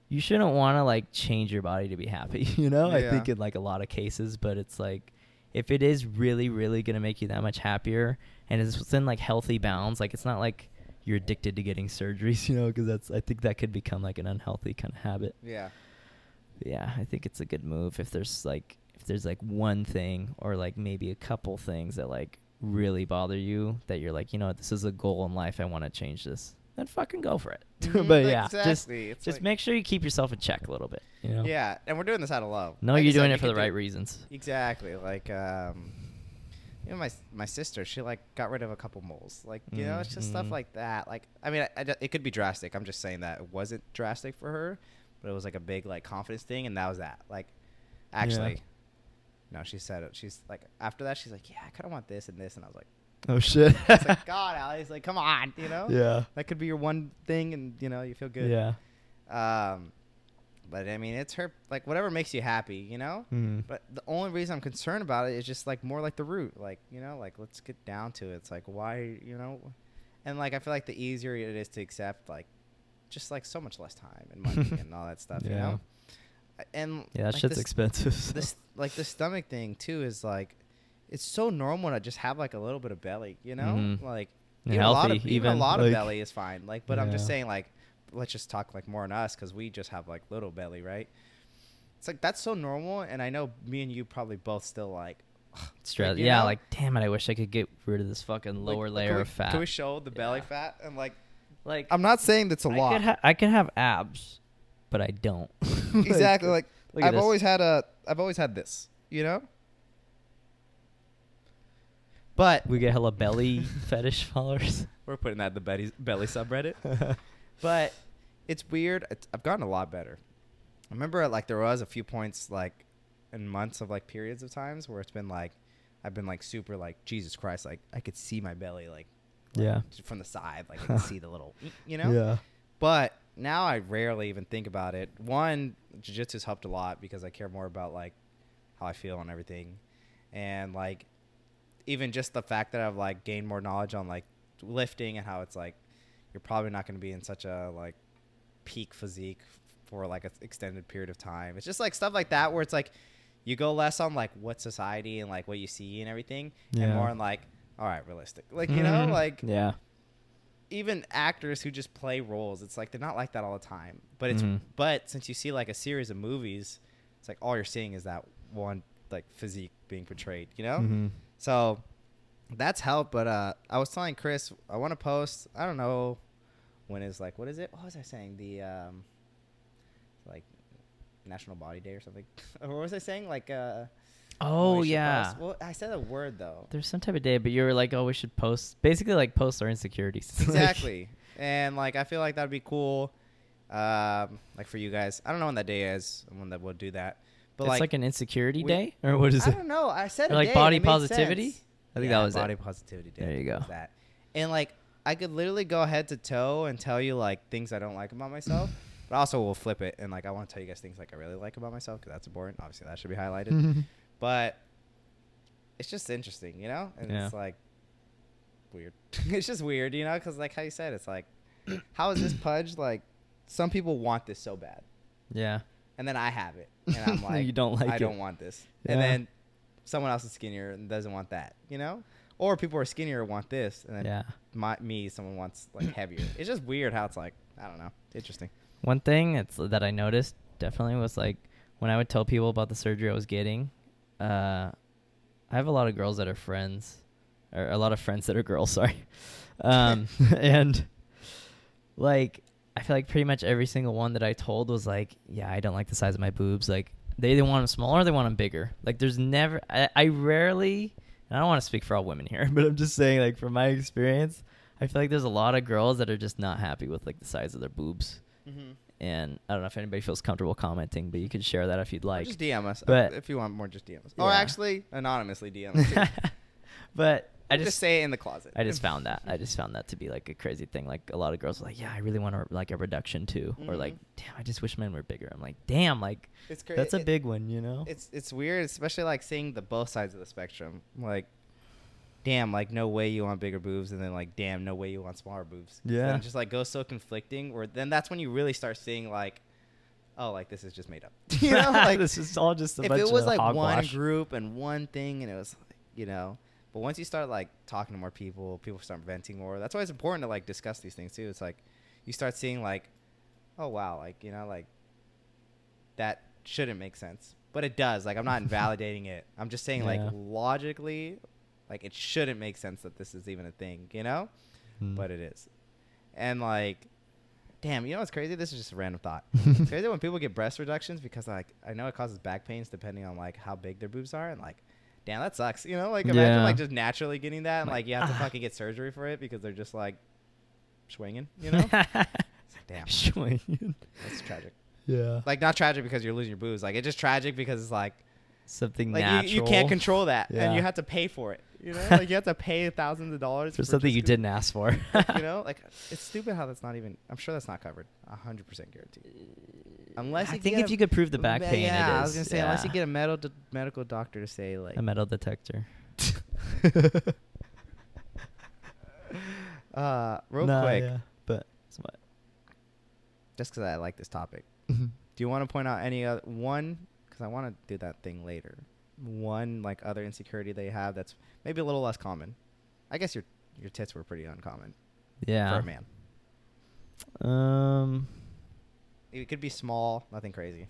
you shouldn't want to like change your body to be happy, (laughs) you know? I think in like a lot of cases, but it's like if it is really really going to make you that much happier and it's within like healthy bounds, like it's not like you're addicted to getting (laughs) surgeries, you know, because that's I think that could become like an unhealthy kind of habit Yeah. yeah, I think it's a good move if there's like if there's like one thing or like maybe a couple things that like really bother you that you're like, you know what, this is a goal in life, I want to change this. Then fucking go for it. (laughs) Mhm, but yeah, exactly. just It's just like- make sure you keep yourself in check a little bit, you know. Yeah, and we're doing this out of love. No, Like you're doing it for the right reasons. Exactly. Like um you know my my sister, she like got rid of a couple moles. Like, you know, it's just stuff Mhm. like that. Like I mean, I, I it could be drastic. I'm just saying that it wasn't drastic for her, but it was like a big like confidence thing and that was that. Like actually no, she said it. She's like after that she's like, "Yeah, I kind of want this and this." And I was like, Oh shit. it's like, (laughs) "God, Alex, like come on, you know?" Yeah. That could be your one thing and, you know, you feel good. Yeah. Um but I mean, it's her like whatever makes you happy, you know. Mm. But the only reason I'm concerned about it is just like more like the root, like you know, like let's get down to it. It's like why, you know, and like I feel like the easier it is to accept, like just like so much less time and money (laughs) and all that stuff, you know. And Yeah, that like, shit's this- expensive. so- this like the stomach thing too is like it's so normal to just have like a little bit of belly, you know? Mhm. Like even a lot of even, a even, lot of belly is fine. Like, but I'm just saying like let's just talk like more on us because we just have like little belly, right? It's like that's so normal, and I know me and you probably both still like. (sighs) Stress. you yeah, know? like damn it, I wish I could get rid of this fucking lower like, layer we, of fat. Can we show the belly Yeah. fat and like? like I'm not saying that's a I lot. could ha- I could have abs, but I don't. (laughs) exactly. Like I've this. always had a. I've always had this. You know. But we get hella belly (laughs) fetish followers. We're putting that in the belly, belly subreddit. (laughs) but it's weird. It's, I've gotten a lot better. I remember like there was a few points like in months of like periods of times where it's been like I've been like super like Jesus Christ like I could see my belly like yeah. from the side like I could see the little you know Yeah. but now I rarely even think about it. One, jiu-jitsu's helped a lot because I care more about like how I feel and everything. And like even just the fact that I've like gained more knowledge on like lifting and how it's like you're probably not going to be in such a like peak physique for like an extended period of time. It's just like stuff like that where it's like you go less on like what society and like what you see and everything and Yeah. more on like all right, realistic. Like, you (laughs) know, Mhm. like Yeah. Even actors who just play roles, it's like they're not like that all the time. But it's Mhm. but since you see like a series of movies, it's like all you're seeing is that one like physique being portrayed, you know? Mhm. So that's helped, but uh I was telling Chris I want to post, I don't know when is like what is it? What was I saying? The um like National Body Day or something. or (laughs) what was I saying? Like uh Oh yeah. Well, I said a word though. There's some type of day, but you were like, oh, we should post, basically like post our insecurities. (laughs) Exactly and like i feel like that'd be cool um like for you guys i don't know when that day is when that we'll do that but it's like, like, an insecurity we- day, or what is i it? I don't know i said like day, body it positivity? sense. I think Yeah, that was body it. positivity day There you go. that and like i could literally go head to toe and tell you like things i don't like about myself but also we'll flip it and like i want to tell you guys things like i really like about myself because that's important obviously that should be highlighted (laughs) but it's just interesting, you know? And Yeah. it's like weird. (laughs) it's just weird, you know? Because, like how you said, it's like, (clears throat) how is this pudge? Like, some people want this so bad. yeah. And then I have it. (laughs) And I'm like, You don't like I it. don't want this. And then someone else is skinnier and doesn't want that, you know? Or people are skinnier want this. And then Yeah. my, me, someone wants like (coughs) heavier. it's just weird how it's like, I don't know. Interesting. One thing it's, that I noticed definitely was like when I would tell people about the surgery I was getting, uh, I have a lot of girls that are friends, or a lot of friends that are girls. (laughs) Sorry, um, (laughs) and like I feel like pretty much every single one that I told was like, yeah, I don't like the size of my boobs. Like they either want them smaller or they want them bigger. Like there's never, I, I rarely, and I don't want to speak for all women here, (laughs) but I'm just saying like from my experience, I feel like there's a lot of girls that are just not happy with like the size of their boobs Mm-hmm. And I don't know if anybody feels comfortable commenting, but you can share that if you'd like. just DM us. but- if you want more, just DM us. Or Yeah. actually, anonymously DM us. (laughs) but I just, just, say it in the closet. I just found that I just found that to be like a crazy thing. Like a lot of girls are like, yeah, I really want to like a reduction too, or like, Mhm. damn, I just wish men were bigger. I'm like, damn, like It's cra- that's a it- big one, you know? It's it's weird, especially like seeing the both sides of the spectrum. Like, damn, like no way you want bigger boobs, and then like, damn, no way you want smaller boobs. Yeah. it just like goes so conflicting. Where then that's when you really start seeing like, oh, like this is just made up. (laughs) you know, (laughs) like this is all just a if it was like one group and one thing, and it was like, you know. But once you start like talking to more people, people start venting more. That's why it's important to like discuss these things too. It's like you start seeing like, oh wow, like you know, like that shouldn't make sense, but it does. Like I'm not invalidating it. I'm just saying like logically, like it shouldn't make sense that this is even a thing, you know? Hmm. But it is. And like, damn, you know what's crazy? This is just a random thought. (laughs) it's crazy when people get breast reductions because like I know it causes back pains depending on like how big their boobs are and like. Damn, that sucks. You know, like imagine Yeah. like just naturally getting that, and Like, like you have to ah. fucking get surgery for it because they're just like swinging. (laughs) You know, It's like damn, Swinging. that's tragic. yeah. Like not tragic because you're losing your boobs. Like it's just tragic because it's like Something like natural. you, you can't control that, and you have to pay for it. You know, like you have to pay thousands of dollars (laughs) for something you didn't ask for. (laughs) you (laughs) know, like it's stupid how that's not even. I'm sure that's not covered. A hundred percent guaranteed. Unless I you think if a- you could prove the back pain, yeah, it is. I was gonna say unless you get a medical medical doctor to say like a metal detector. uh real Nah, quick yeah, but what? just because I like this topic. Do you want to point out any other one? Because I want to do that thing later. One like other insecurity they have that's maybe a little less common. I guess your your tits were pretty uncommon Yeah. for a man. Um. It could be small, nothing crazy.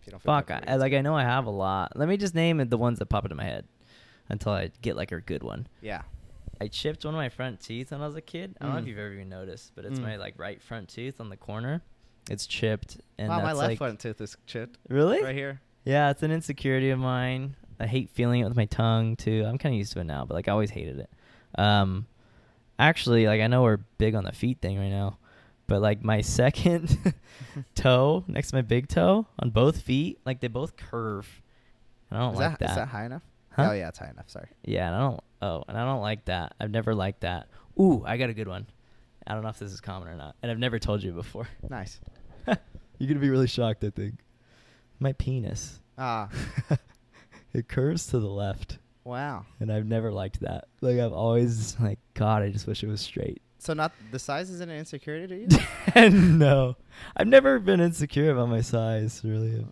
If you don't Fuck. I, comfortable I- with like I know I have a lot. Let me just name it the ones that pop into my head until I get like a good one. yeah. I chipped one of my front teeth when I was a kid. I don't know if Mm. you've ever even noticed, but it's Mm. my like right front tooth on the corner. It's chipped, and wow, my left like front tooth is chipped really. right here. Yeah, it's an insecurity of mine. I hate feeling it with my tongue too. I'm kind of used to it now, but like I always hated it. Um, actually, like I know we're big on the feet thing right now, but like my (laughs) second (laughs) toe next to my big toe on both feet, like they both curve. And I don't is like that, that. is that high enough? Huh? Oh yeah, it's high enough. Sorry. Yeah, and I don't. Oh, and I don't like that. I've never liked that. Ooh, I got a good one. I don't know if this is common or not, and I've never told you before. Nice. (laughs) You're gonna be really shocked, I think. My penis. Ah, (laughs) it curves to the left, wow. and I've never liked that. Like I've always like, God, I just wish it was straight. So not the size isn't an insecurity to you? and (laughs) no, I've never been insecure about my size. Really,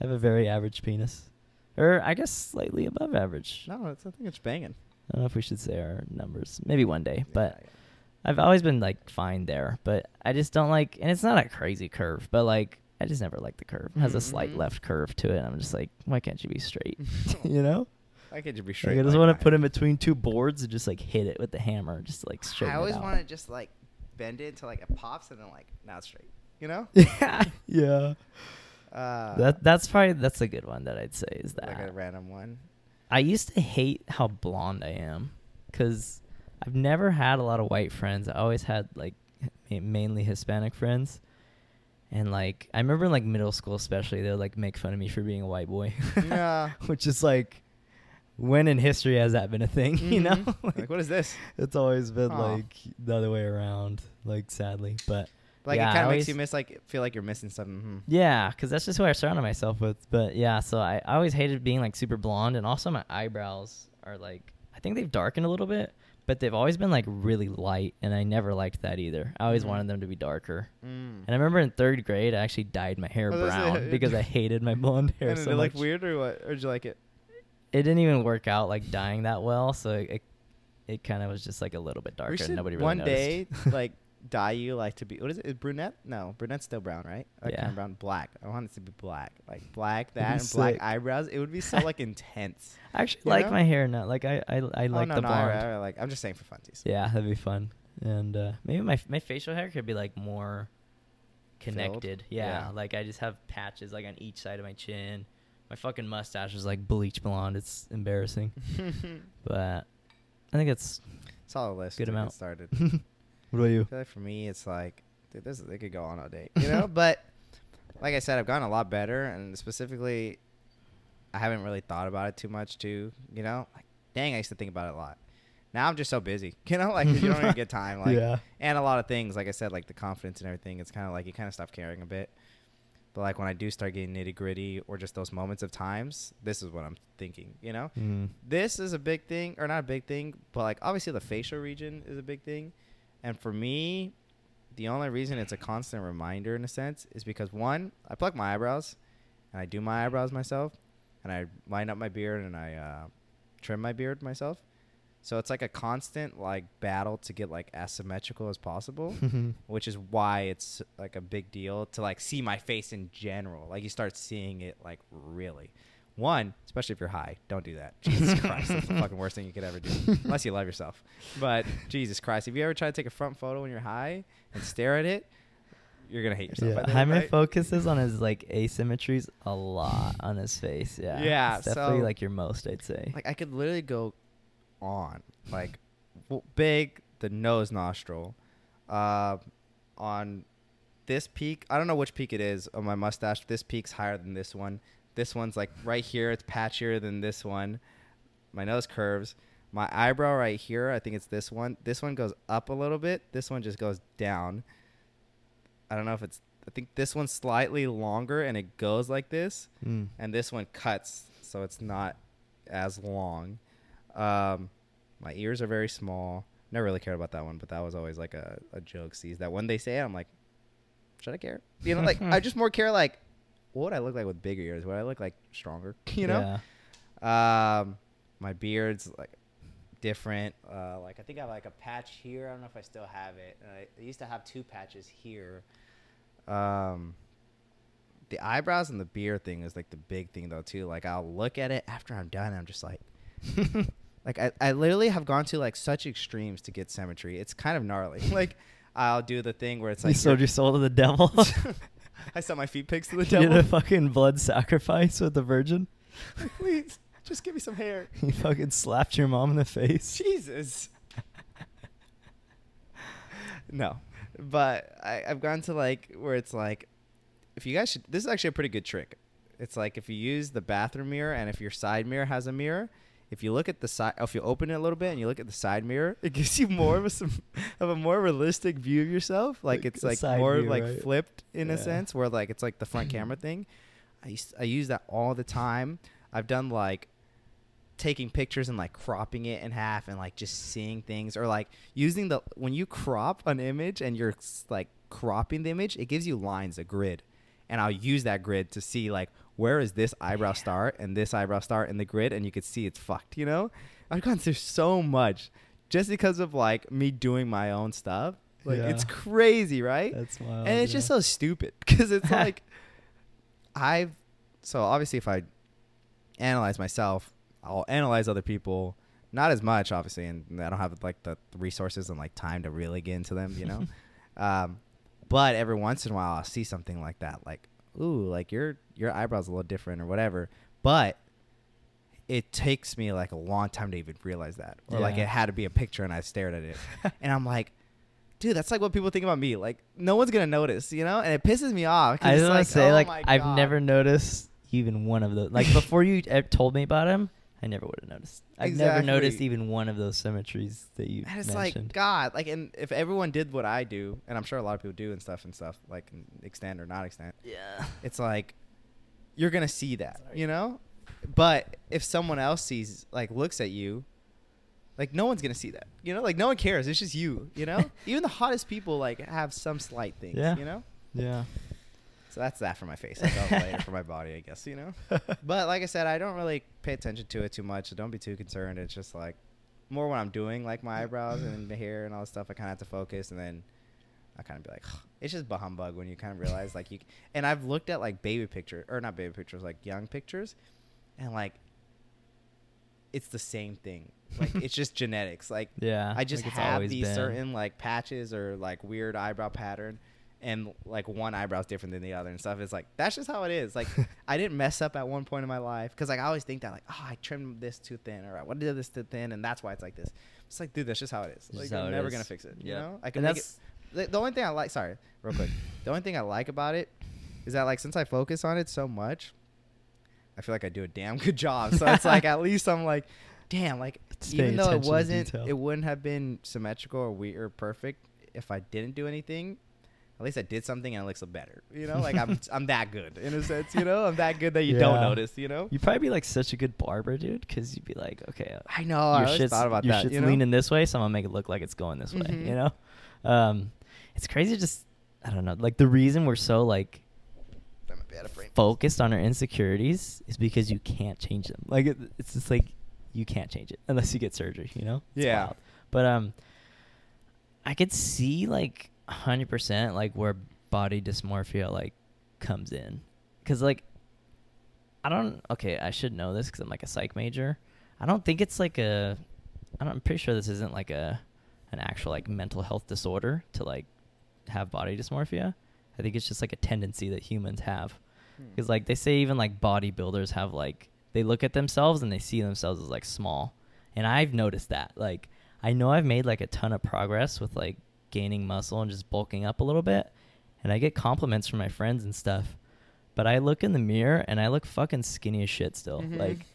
I have a very average penis, or I guess slightly above average. no, it's, I think it's banging. I don't know if we should say our numbers. Maybe one day, but. Yeah, I've always been like fine there, but I just don't like, and it's not a crazy curve, but like I just never like the curve. It has a slight Mhm. left curve to it. I'm just like, why can't you be straight? (laughs) (laughs) you know? Why can't you be Like, straight? I just like want to put in between two boards and just like hit it with the hammer, just like straight. I always want to just like bend it until like it pops and then like now it's straight. You know? yeah, (laughs) yeah. Uh, That that's probably that's a good one that I'd say is that. like a random one. I used to hate how blonde I am because I've never had a lot of white friends. I always had like mainly Hispanic friends. And like I remember in like middle school especially they would like make fun of me for being a white boy. (laughs) Yeah. Which is like when in history has that been a thing, (laughs) you know? (laughs) Mhm. like, what is this? It's always been Aw. like the other way around, like sadly. But Like Yeah, it kind of makes you miss like feel like you're missing something. Hmm. Yeah, because that's just who I surrounded myself with. But yeah, so I, I always hated being like super blonde, and also my eyebrows are like I think they've darkened a little bit, but they've always been like really light, and I never liked that either. I always Mhm. wanted them to be darker. Mm. And I remember in third grade, I actually dyed my hair Oh, brown because I hated my blonde (laughs) hair And so did it much. look weird or what? Or did you like it? It didn't even work out like dyeing that well, so it it, kind of was just like a little bit darker. we should nobody really one noticed. day (laughs) like dye you like to be what is it? Is brunette? No, brunette's still brown, right? Like Yeah. brown, black. I want it to be black, like black that and black eyebrows. It would be so like intense. (laughs) I actually like know? my hair now. Like I I, I like oh, no, the no, I- blonde. I, like I'm just saying for funsies. Yeah, that'd be fun. And uh, maybe my my facial hair could be like more connected. Yeah, Yeah. like I just have patches like on each side of my chin. My fucking mustache is like bleach blonde. It's embarrassing, (laughs) but I think it's Solid list. Good amount. started. (laughs) what about you? I feel like for me, it's like dude, this they could go on all day, you know. (laughs) but like I said, I've gotten a lot better, and specifically, I haven't really thought about it too much. Too, you know, like dang, I used to think about it a lot. Now I'm just so busy, (laughs) you know, like you don't even get time, like, yeah, and a lot of things, like I said, like the confidence and everything. It's kind of like you kind of stop caring a bit. But like when I do start getting nitty gritty, or just those moments of times, this is what I'm thinking, you know mm. this is a big thing or not a big thing but like obviously the facial region is a big thing and for me the only reason it's a constant reminder in a sense is because one i pluck my eyebrows and i do my eyebrows myself and i line up my beard and i uh, trim my beard myself so it's like a constant like battle to get like as symmetrical as possible (laughs) which is why it's like a big deal to like see my face in general. Like you start seeing it like really. One, especially if you're high, don't do that. (laughs) Jesus Christ, that's the (laughs) fucking worst thing you could ever do, unless you love yourself. But (laughs) Jesus Christ, if you ever try to take a front photo when you're high and stare at it, you're gonna hate yourself. yeah. by the end of Jaime the night. focuses on his like asymmetries a lot on his face. Yeah, Yeah, it's definitely so- like your most, I'd say. Like I could literally go on like big the nose nostril, uh, on this peak. I don't know which peak it is on my mustache. This peak's higher than this one. This one's like right here. It's patchier than this one. My nose curves. My eyebrow right here. I think it's this one. This one goes up a little bit. This one just goes down. I don't know if it's I think this one's slightly longer and it goes like this, Mm. and this one cuts so it's not as long. Um, my ears are very small. Never really cared about that one, but that was always like a, a joke. Sees that when they say it, I'm like, should I care? You know, like I (laughs) just more care like, what would I look like with bigger ears? Would I look like stronger? (laughs) You know. Yeah. Um, my beard's like different. Uh, like I think I have like a patch here. I don't know if I still have it. I, I used to have two patches here. Um, the eyebrows and the beard thing is like the big thing though too. Like I'll look at it after I'm done. And I'm just like, (laughs) like I, I literally have gone to like such extremes to get symmetry. It's kind of gnarly. (laughs) like I'll do the thing where it's like you sold your soul to the devil. (laughs) I sent my feet pics to the (laughs) you did devil. a fucking blood sacrifice with the virgin. (laughs) Please, just give me some hair. You fucking slapped your mom in the face. Jesus. no, but I, I've gone to like where it's like, if you guys should, this is actually a pretty good trick. It's like if you use the bathroom mirror and if your side mirror has a mirror, if you look at the side, if you open it a little bit and you look at the side mirror, it gives you more of a some, (laughs) of a more realistic view of yourself. Like it's like side more view, like right? flipped in a sense, where like it's like the front (clears throat) camera thing. I used, I use that all the time. I've done like taking pictures and like cropping it in half and like just seeing things or like using the when you crop an image and you're like cropping the image it gives you lines a grid and i'll use that grid to see like where is this eyebrow start and this eyebrow start in the grid and you could see it's fucked you know i've gone through so much just because of like me doing my own stuff like it's crazy right That's wild. and it's just so stupid (laughs) because it's (laughs) like I've so obviously if I analyze myself, I'll analyze other people. Not as much, obviously, and I don't have like the resources and like time to really get into them, you know. (laughs) um, but every once in a while, I'll see something like that, like ooh, like your your eyebrows a little different or whatever. But it takes me like a long time to even realize that, or like it had to be a picture and I stared at it, (laughs) and I'm like, dude, that's like what people think about me. Like, no one's gonna notice, you know, and it pisses me off. I it's was gonna like, say, oh like, I've God. never noticed even one of those. Like (laughs) before you told me about him, I never would have noticed. I've never noticed even one of those symmetries that you And it's mentioned. like God, like, and if everyone did what I do, and I'm sure a lot of people do and stuff and stuff, like extend or not extend. yeah. it's like you're gonna see that, Sorry. you know. But if someone else sees, like, looks at you, like, no one's gonna see that, you know. Like, no one cares. It's just you, you know. (laughs) Even the hottest people like have some slight things, Yeah. you know. Yeah. So that's that for my face. I go later for my body, I guess, you know. (laughs) But like I said, I don't really pay attention to it too much. So don't be too concerned. It's just like more when I'm doing like my eyebrows and the hair and all this stuff. I kind of have to focus, and then I kind of be like, it's just bah humbug when you kind of realize like you. And I've looked at like baby pictures or not baby pictures, like young pictures, and like it's the same thing. Like it's just (laughs) genetics. Like Yeah. I just like have these been. certain like patches or like weird eyebrow pattern and like one eyebrow's different than the other and stuff. It's like that's just how it is. Like (laughs) I didn't mess up at one point in my life because like I always think that like oh I trimmed this too thin or I what did this too thin and that's why it's like this. It's like dude, that's just how it is. Like I'm never is. gonna fix it. You Yep. know, I can And make it. The, only thing I like, sorry, real quick, the only thing I like about it is that like since I focus on it so much, I feel like I do a damn (laughs) good job. So it's like at least I'm like, damn, like paying even though it wasn't, it wouldn't have been symmetrical or weird or perfect if I didn't do anything. At least I did something and it looks better. You know, like I'm (laughs) I'm that good in a sense. You know, I'm that good that you don't notice. You know. You'd probably be like such a good barber, dude, because you'd be like, okay, uh, I know. I your always shit's, thought about your that. shit's you know? leaning this way, so I'm gonna make it look like it's going this way. Mhm. You know, um, it's crazy. Just I don't know. Like the reason we're so like I might be out of frame. focused on our insecurities is because you can't change them. Like it, it's just like you can't change it unless you get surgery. You know? It's Yeah. wild. But um, I could see like hundred percent like where body dysmorphia like comes in, because like I don't. Okay, I should know this because I'm like a psych major. I don't think it's like a. I don't, I'm pretty sure this isn't like a an actual like mental health disorder to like have body dysmorphia. I think it's just like a tendency that humans have. Hmm. Because like they say even like bodybuilders have like they look at themselves and they see themselves as like small. And I've noticed that. Like I know I've made like a ton of progress with like gaining muscle and just bulking up a little bit. And I get compliments from my friends and stuff. But I look in the mirror and I look fucking skinny as shit still. Mhm. Like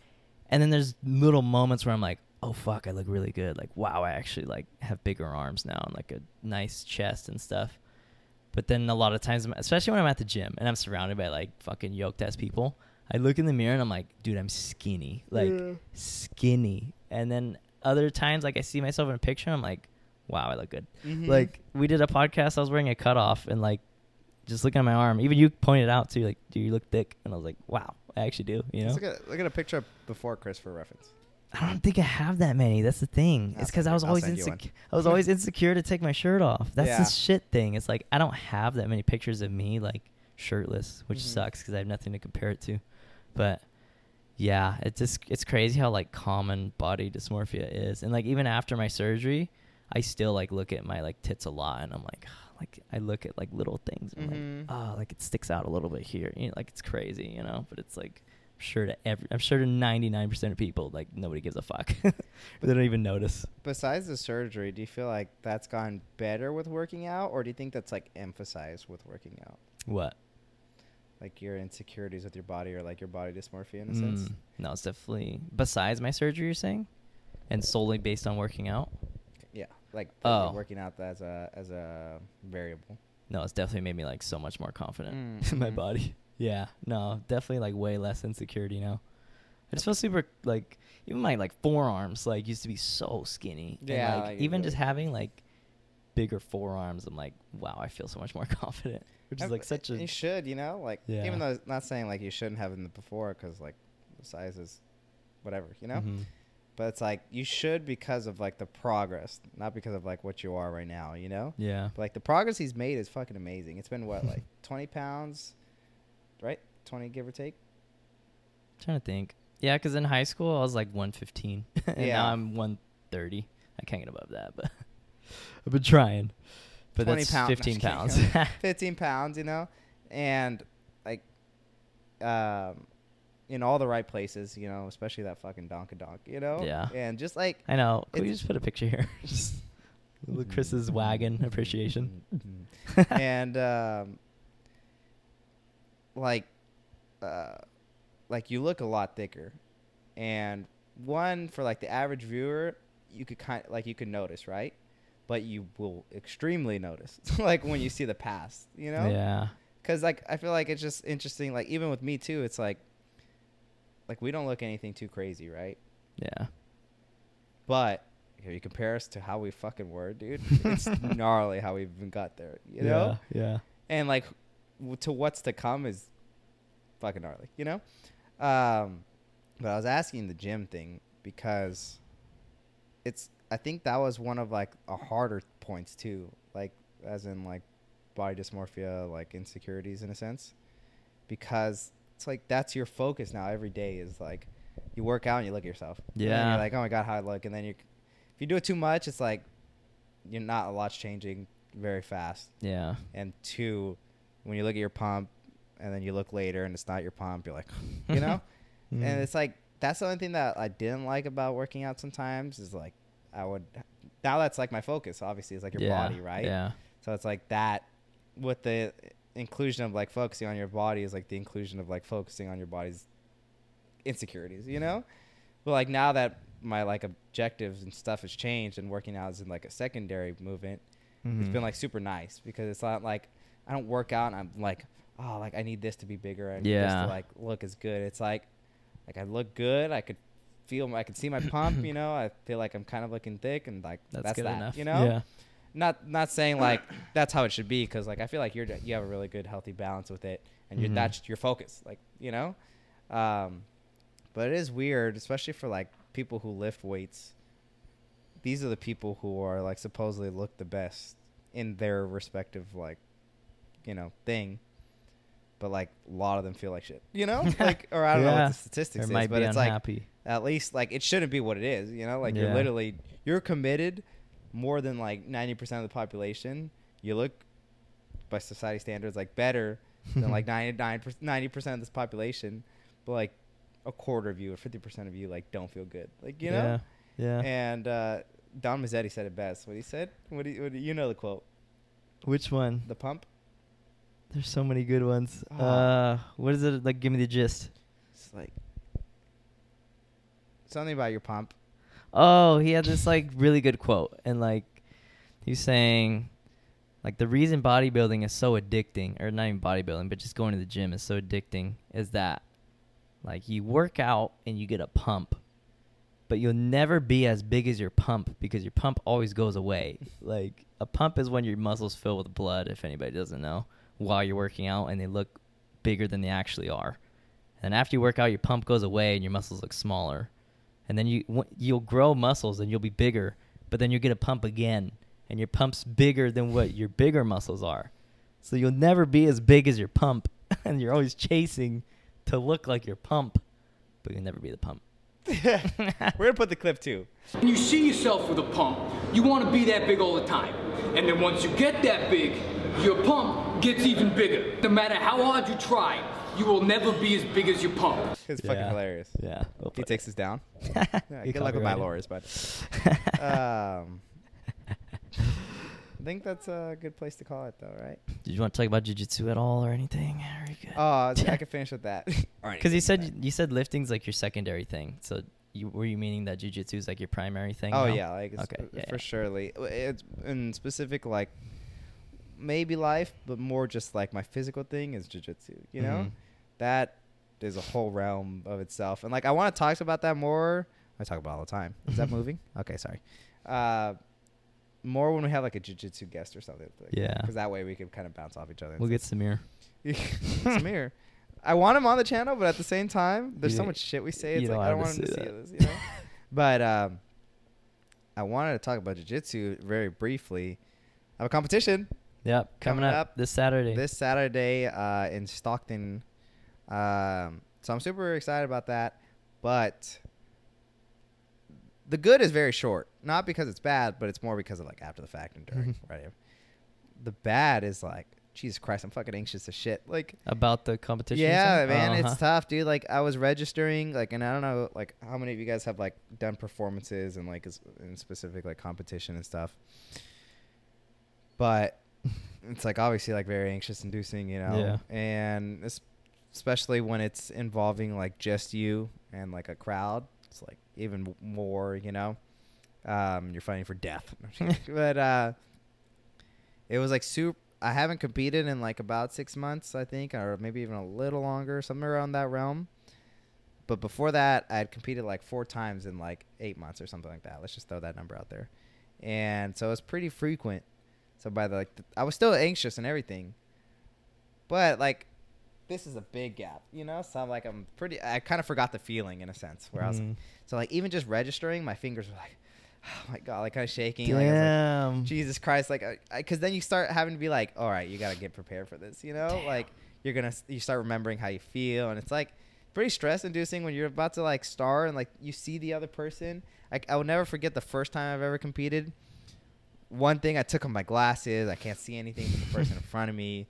and then there's little moments where I'm like, "Oh fuck, I look really good." Like, "Wow, I actually like have bigger arms now and like a nice chest and stuff." But then a lot of times, especially when I'm at the gym and I'm surrounded by like fucking yoked ass people, I look in the mirror and I'm like, dude, I'm skinny, like Yeah. skinny. And then other times, like I see myself in a picture, I'm like, wow, I look good. Mhm. Like we did a podcast, I was wearing a cutoff and like just looking at my arm. Even you pointed out too, like, do you look thick? And I was like, wow, I actually do. You know, look at, look at a picture before Chris for reference. I don't think I have that many. That's the thing. I'll it's because I was always send you one. insecure. (laughs) I was always insecure to take my shirt off. That's Yeah. the shit thing. It's like I don't have that many pictures of me like shirtless, which Mhm. sucks because I have nothing to compare it to. But yeah, it's just it's crazy how like common body dysmorphia is, and like even after my surgery, I still like look at my like tits a lot, and I'm like, (sighs) like I look at like little things, and Mhm. I'm like, oh, like it sticks out a little bit here, you know, like it's crazy, you know. But it's like. I'm sure to every, I'm sure to 99% of people, like nobody gives a fuck. (laughs) they don't even notice. Besides the surgery, do you feel like that's gone better with working out, or do you think that's like emphasized with working out? What? Like your insecurities with your body, or like your body dysmorphia in a sense? Mm, no, it's definitely besides my surgery. You're saying, and solely based on working out. Yeah, like Oh. working out as a as a variable. No, it's definitely made me like so much more confident Mm, (laughs) in my mhm. body. Yeah, no, definitely like way less insecurity now. I just feel super like even my like forearms like used to be so skinny. and, Yeah, like, like, even really- just having like bigger forearms, I'm like, wow, I feel so much more (laughs) confident. Which is like such a You should, you know, like Yeah. even though it's not saying like you shouldn't have them before, because like the size is whatever, you know. Mhm. But it's like you should because of like the progress, not because of like what you are right now, you know. Yeah. But like the progress he's made is fucking amazing. It's been what like (laughs) twenty pounds, right? Twenty give or take. trying to think. Yeah, because in high school I was like 115, (laughs) and Yeah. now I'm 130. I can't get above that, but (laughs) I've been trying. But 20 that's pound- 15 pounds. Fifteen pounds, you know, and like, um, in all the right places, you know, especially that fucking Donkadonk, you know. Yeah. And just like I know. Can we just put a picture here? (laughs) just look Chris's wagon appreciation. (laughs) and um, like, uh, like you look a lot thicker, and one for like the average viewer, you could kind like you could notice, right? But you will extremely notice, (laughs) like when you see the past, you know? Yeah. Because like I feel like it's just interesting. Like even with me too, it's like, like we don't look anything too crazy, right? Yeah. But if you compare us to how we fucking were, dude, (laughs) it's gnarly how we even got there, you know? Yeah. and like to what's to come is fucking gnarly, you know. Um, but I was asking the gym thing because it's. I think that was one of like a harder points too, like as in like body dysmorphia, like insecurities in a sense, because it's like that's your focus now every day is like you work out and you look at yourself. And Yeah. you're like, oh my god, how I look, and then you, if you do it too much, it's like you're not a lot's changing very fast Yeah. and two, when you look at your pump and then you look later and it's not your pump, you're like, (laughs) you know? (laughs) Mm. And it's like that's the only thing that I didn't like about working out sometimes is like I would now that's like my focus, obviously, is like your yeah. body, right? Yeah. So it's like that with the inclusion of like focusing on your body is like the inclusion of like focusing on your body's insecurities, you know? But like now that my like objectives and stuff has changed and working out is in like a secondary movement, it's Mhm. been like super nice because it's not like I don't work out and I'm like, oh, like I need this to be bigger. and need this Yeah. to like look as good. It's like, like I look good. I could feel, I could see my pump. You (coughs) know, I feel like I'm kind of looking thick and like That's, that's, good that. enough. You know, Yeah. Not not saying like (clears throat) that's how it should be because like I feel like you're you have a really good healthy balance with it and you're Mhm. that's your focus. Like you know, um, but it is weird, especially for like people who lift weights. These are the people who are like supposedly look the best in their respective like, you know, thing. But like a lot of them feel like shit, you know, (laughs) like or I don't know what the statistics is, but it's like at least like it shouldn't be what it is, you know, like you're literally you're committed more than like 90% of the population. You look by society standards like better than like (laughs) 99 90% of this population, but like a quarter of you or 50% of you like don't feel good. Like, you know? Yeah. Yeah. And uh Dom Mazzetti said it best. What he said? What do you, what do you know the quote? Which one? The pump? There's so many good ones. Ah. Uh, what is it? Like, give me the gist. It's like something about your pump. Oh, he had this like really good quote, and like he's saying, like the reason bodybuilding is so addicting, or not even bodybuilding, but just going to the gym is so addicting, is that like you work out and you get a pump, but you'll never be as big as your pump because your pump always goes away. Like a pump is when your muscles fill with blood, if anybody doesn't know, while you're working out and they look bigger than they actually are. And after you work out, your pump goes away and your muscles look smaller. And then you you'll grow muscles and you'll be bigger, but then you get a pump again, and your pump's bigger than what your bigger muscles are. So you'll never be as big as your pump, (laughs) and you're always chasing to look like your pump, but you'll never be the pump. (laughs) We're gonna put the clip too. When you see yourself with a pump, you want to be that big all the time. And then once you get that big, your pump gets even bigger. No matter how hard you try, you will never be as big as your pump. It's fucking hilarious. Yeah. we'll He put- takes us down. (laughs) Yeah, good luck with my copyrighted. lawyers, bud. (laughs) um, I think that's a good place to call it, though, right? Did you want to talk about jujitsu at all or anything? Are you good? Oh, (laughs) I can finish with that. all right. Because you said you said lifting's like your secondary thing. So you were you meaning that jujitsu is like your primary thing? Oh now? yeah, like it's Okay, yeah, for yeah. surely. It's in specific like maybe life, but more just like my physical thing is jujitsu. You know, Mhm. That is a whole realm of itself, and like I want to talk about that more. I talk about it all the time. Is that (laughs) moving? Okay, sorry. Uh, more when we have like a jujitsu guest or something. Yeah. because that way we can kind of bounce off each other. We'll get. Samir. (laughs) Samir. I want him on the channel, but at the same time, there's so much shit we say. It's like I don't want to him to see that. this, you know. (laughs) but um, I wanted to talk about jujitsu very briefly. I have a competition Yep, coming, Coming up, up this Saturday. this Saturday uh, in Stockton. Um, so I'm super excited about that. But the good is very short, not because it's bad, but it's more because of like after the fact and during. right. The bad is like, Jesus Christ, I'm fucking anxious as shit. Like about the competition. yeah, man, Uh-huh. it's tough, dude. Like I was registering, like, and I don't know, like, how many of you guys have like done performances and like in specific like competition and stuff. But (laughs) it's like obviously like very anxious inducing, you know. Yeah. And es- especially when it's involving like just you and like a crowd, it's like even more, you know. Um, you're fighting for death, (laughs) but uh, it was like super. I haven't competed in like about six months, I think, or maybe even a little longer, somewhere around that realm. But before that, I had competed like four times in like eight months or something like that. Let's just throw that number out there. And so it's pretty frequent. So by the like, th- I was still anxious and everything, but like, this is a big gap, you know. So I'm like, I'm pretty. I kind of forgot the feeling in a sense, where I was. Mhm. So like, even just registering, my fingers were like, (sighs) oh my god, like kind of shaking. Like, I was like, Damn. Jesus Christ, like, because then you start having to be like, all right, you got to get prepared for this, you know? Damn. Like, you're going to, you start remembering how you feel. And it's like pretty stress inducing when you're about to like start and like you see the other person. Like, I will never forget the first time I've ever competed. One thing, I took off my glasses. I can't see anything but the person in front of me.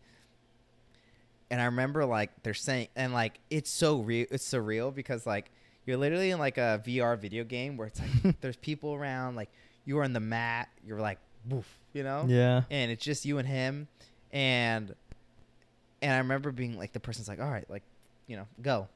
And I remember like they're saying, and like it's so real, it's surreal because like you're literally in like a VR video game where it's like (laughs) there's people around, like you are on the mat, you're like, woof, you know? Yeah. And it's just you and him, and and I remember being like, the person's like, all right, like, you know, go,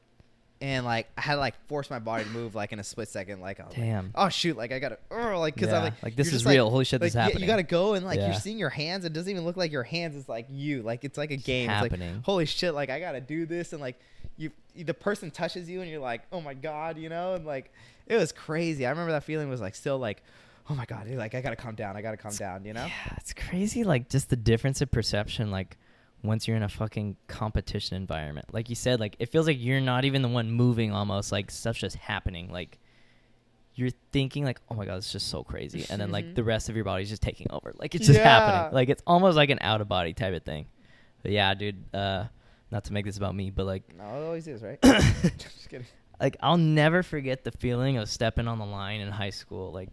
and like I had to like force my body to move like in a split second, like, I was like, Damn. oh shoot, like I gotta, oh, like because Yeah, I'm like, like, this is real. Holy shit, this is yeah, happening. You gotta go and like Yeah. you're seeing your hands. It doesn't even look like your hands. It's like you. Like it's like a game. It's like happening. holy shit. Like I gotta do this and like you. The person touches you and you're like, oh my god, you know, and like it was crazy. I remember that feeling was like still like, oh my god, like I gotta calm down. I gotta calm down. You know. Yeah, it's crazy. Like just the difference of perception. Like once you're in a fucking competition environment, like you said, like it feels like you're not even the one moving. Almost like stuff's just happening. Like you're thinking like, oh my god, it's just so crazy, and then like Mhm. the rest of your body's just taking over. Like it's just Yeah. happening. Like it's almost like an out of body type of thing. But yeah, dude. Uh, not to make this about me, but like No, it always is, right? (coughs) Just kidding. like I'll never forget the feeling of stepping on the line in high school, like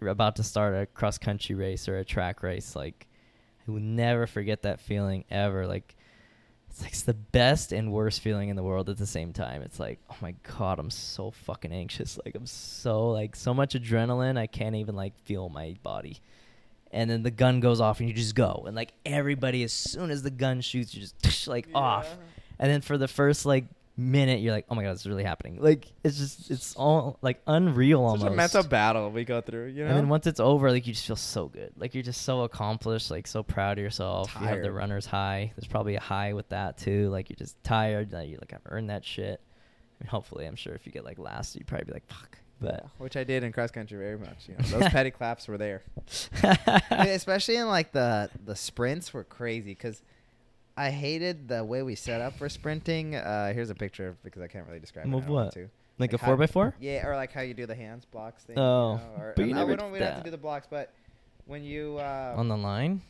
you're about to start a cross country race or a track race. Like I will never forget that feeling ever. Like it's like it's the best and worst feeling in the world at the same time. It's like, oh my god, I'm so fucking anxious. (laughs) Like I'm so like so much adrenaline, I can't even like feel my body. And then the gun goes off and you just go. And like everybody as soon as the gun shoots, you just (laughs) like off. And then for the first like minute you're like, oh my god, it's really happening. Like it's just it's all like unreal almost. Such a mental battle we go through, you know. And then once it's over, like you just feel so good. Like you're just so accomplished, like so proud of yourself. You have the runner's high. There's probably a high with that too. Like you're just tired. Like you like I've earned that shit. I mean, hopefully, I'm sure if you get like last, you'd probably be like fuck. But Yeah, which I did in cross country very much. You know, those (laughs) petty claps were there. (laughs) Especially in like the the sprints were crazy because I hated the way we set up for sprinting. Uh, here's a picture because I can't really describe it. Of I don't want what? to. like a how- four by four. Yeah, or like how you do the hands blocks thing. Oh, you know, or, but you never we don't we don't have to do the blocks, but when you uh, On the line.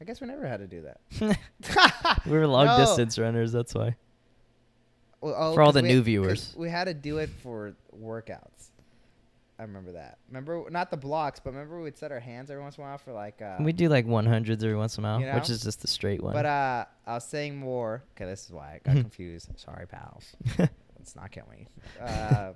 I guess we never had to do that. (laughs) we were long (laughs) No. distance runners. That's why. Well, oh, For all the new 'cause viewers. we had to do it for workouts. I remember that. Remember not the blocks, but remember we'd set our hands every once in a while for like. Uh, we do like 100s every once in a while, you which is just the straight one. But uh, I was saying more. Okay, this is why I got (laughs) confused. Sorry, pals. Let's not kill me. Uh,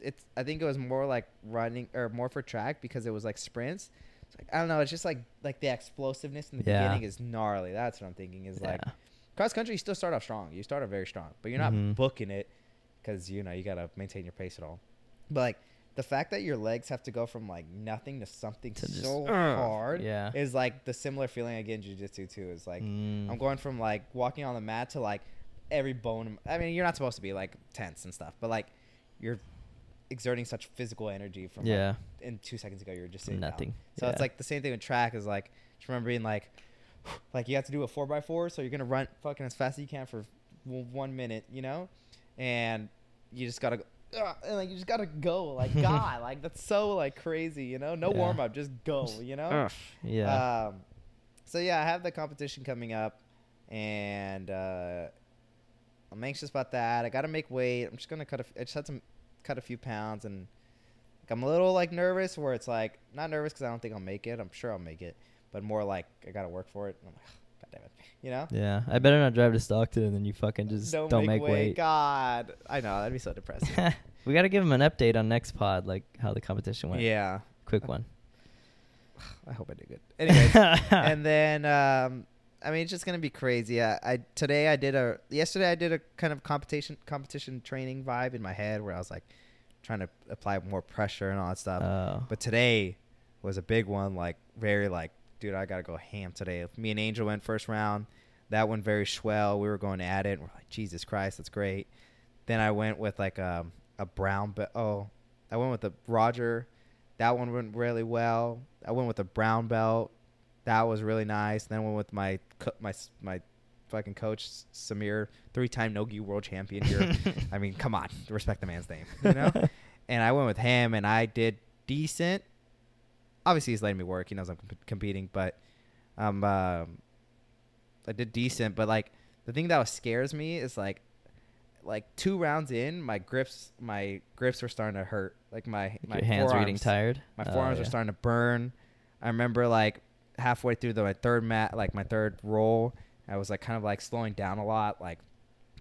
it's. I think it was more like running or more for track because it was like sprints. It's like, I don't know. It's just like like the explosiveness in the Yeah. beginning is gnarly. That's what I'm thinking. Is like Yeah. cross country. You still start off strong. You start off very strong, but you're not Mhm. booking it because you know you gotta maintain your pace at all. But like the fact that your legs have to go from like nothing to something To just, so hard yeah. is like the similar feeling I get in jujitsu too. Is like Mm. I'm going from like walking on the mat to like every bone. I mean, you're not supposed to be like tense and stuff, but like you're exerting such physical energy from Yeah. Like, in two seconds ago, you were just sitting down. nothing. So it's like the same thing with track. Is like just remember being like, (sighs) like you have to do a four by four, so you're gonna run fucking as fast as you can for one minute, you know, and you just gotta. Go and like you just gotta go, like (laughs) God, like that's so like crazy, you know. No Yeah. warm up, just go, you know. Yeah. Um, so yeah, I have the competition coming up, and uh, I'm anxious about that. I got to make weight. I'm just gonna cut. A, f- I just had to cut a few pounds, and like, I'm a little like nervous. Where it's like not nervous because I don't think I'll make it. I'm sure I'll make it, but more like I got to work for it. And I'm like, God damn it, you know. yeah. I better not drive to Stockton and then you fucking just don't, make, weight. God, I know that'd be so depressing. (laughs) we got to give him an update on next pod, like how the competition went. yeah, Quick one. (sighs) I hope I do good. Anyways, (laughs) and then um, I mean it's just gonna be crazy. I, I today I did a yesterday I did a kind of competition competition training vibe in my head where I was like trying to apply more pressure and all that stuff. Oh. but today was a big one, like very like dude I gotta go ham today. Me and Angel went first round. That went very swell. We were going at it. And we're like Jesus Christ, that's great. Then I went with like a a brown belt. Oh, I went with the Roger. That one went really well. I went with a brown belt. That was really nice. Then I went with my my my fucking coach Samir, three-time Nogi world champion here. (laughs) I mean, come on, respect the man's name, you know. (laughs) and I went with him, and I did decent. Obviously, he's letting me work. He knows I'm comp- competing, but um, um, I did decent. But like the thing that was scares me is like like two rounds in, my grips my grips were starting to hurt. Like my my Your hands were getting tired. My Oh, forearms were starting to burn. I remember like halfway through the my third mat, like my third roll, I was like kind of like slowing down a lot, like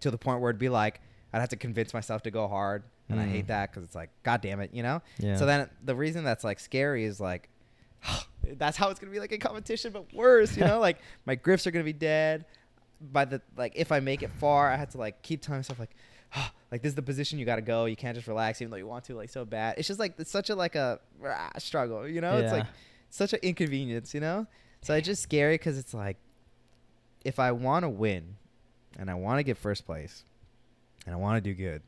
to the point where it'd be like I'd have to convince myself to go hard, and I hate Mm. that because it's like, god damn it, you know. Yeah. So then the reason that's like scary is like (sighs) that's how it's gonna be like in competition, but worse, you know. like (laughs) my grips are gonna be dead. By the like, if I make it far, I had to like keep telling myself like, (sighs) like this is the position you got to go. You can't just relax even though you want to like so bad. It's just like it's such a like a rah, struggle, you know. It's like such an inconvenience, you know. So it's just scary because it's like, if I want to win, and I want to get first place, and I want to do good,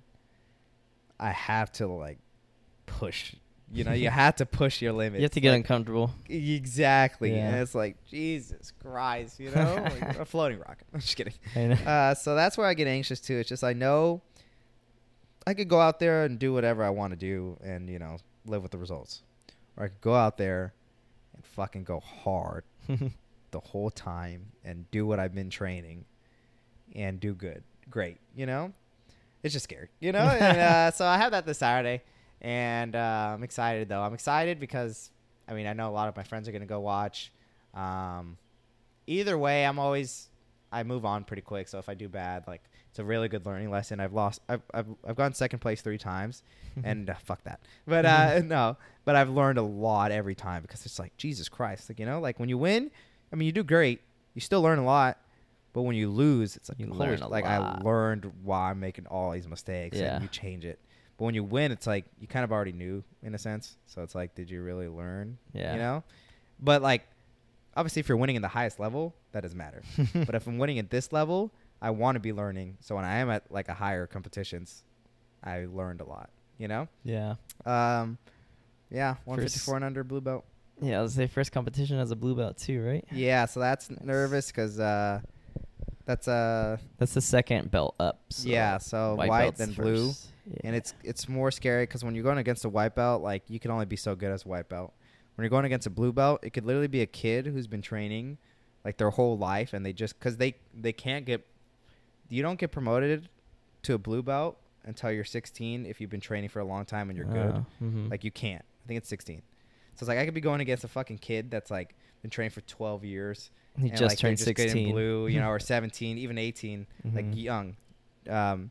I have to like push. You know, you have to push your limits. You have to get like, uncomfortable. Exactly. Yeah. And it's like, Jesus Christ, you know? like (laughs) a floating rocket. (laughs) I'm just kidding. Uh, so that's where I get anxious too. It's just I know I could go out there and do whatever I want to do and, you know, live with the results. Or I could go out there and fucking go hard (laughs) the whole time and do what I've been training and do good. Great. You know? It's just scary. You know? and, uh, so I have that this Saturday. And uh, I'm excited though. I'm excited because I mean I know a lot of my friends are gonna go watch. Um, either way, I'm always I move on pretty quick. So if I do bad, like it's a really good learning lesson. I've lost. I've I've, I've gone second place three times, (laughs) and uh, fuck that. But uh, (laughs) no, but I've learned a lot every time because it's like Jesus Christ. Like you know, like when you win, I mean you do great. You still learn a lot, But when you lose, it's like You learn like I learned why I'm making all these mistakes, Yeah. and you change it. But when you win, it's like you kind of already knew in a sense. So it's like, did you really learn? Yeah. You know. But like, obviously, if you're winning in the highest level, that doesn't matter. (laughs) but if I'm winning at this level, I want to be learning. So when I am at like a higher competitions, I learned a lot. You know. Yeah. Um, yeah, 154 and under blue belt. Yeah, I was say first competition as a blue belt too, right? Yeah, so that's nervous because uh, that's uh, That's the second belt up. So yeah, so white, belt's then blue, first. And it's it's more scary because when you're going against a white belt, like you can only be so good as a white belt. When you're going against a blue belt, it could literally be a kid who's been training like their whole life, and they just because they they can't get, you don't get promoted to a blue belt until you're 16 if you've been training for a long time and you're good. Oh, mhm. Like you can't. I think it's 16. So it's like I could be going against a fucking kid that's like been training for 12 years. he and, just like, turned in sixteen. blue, you know, or (laughs) 17, even 18, like Mhm. young, um,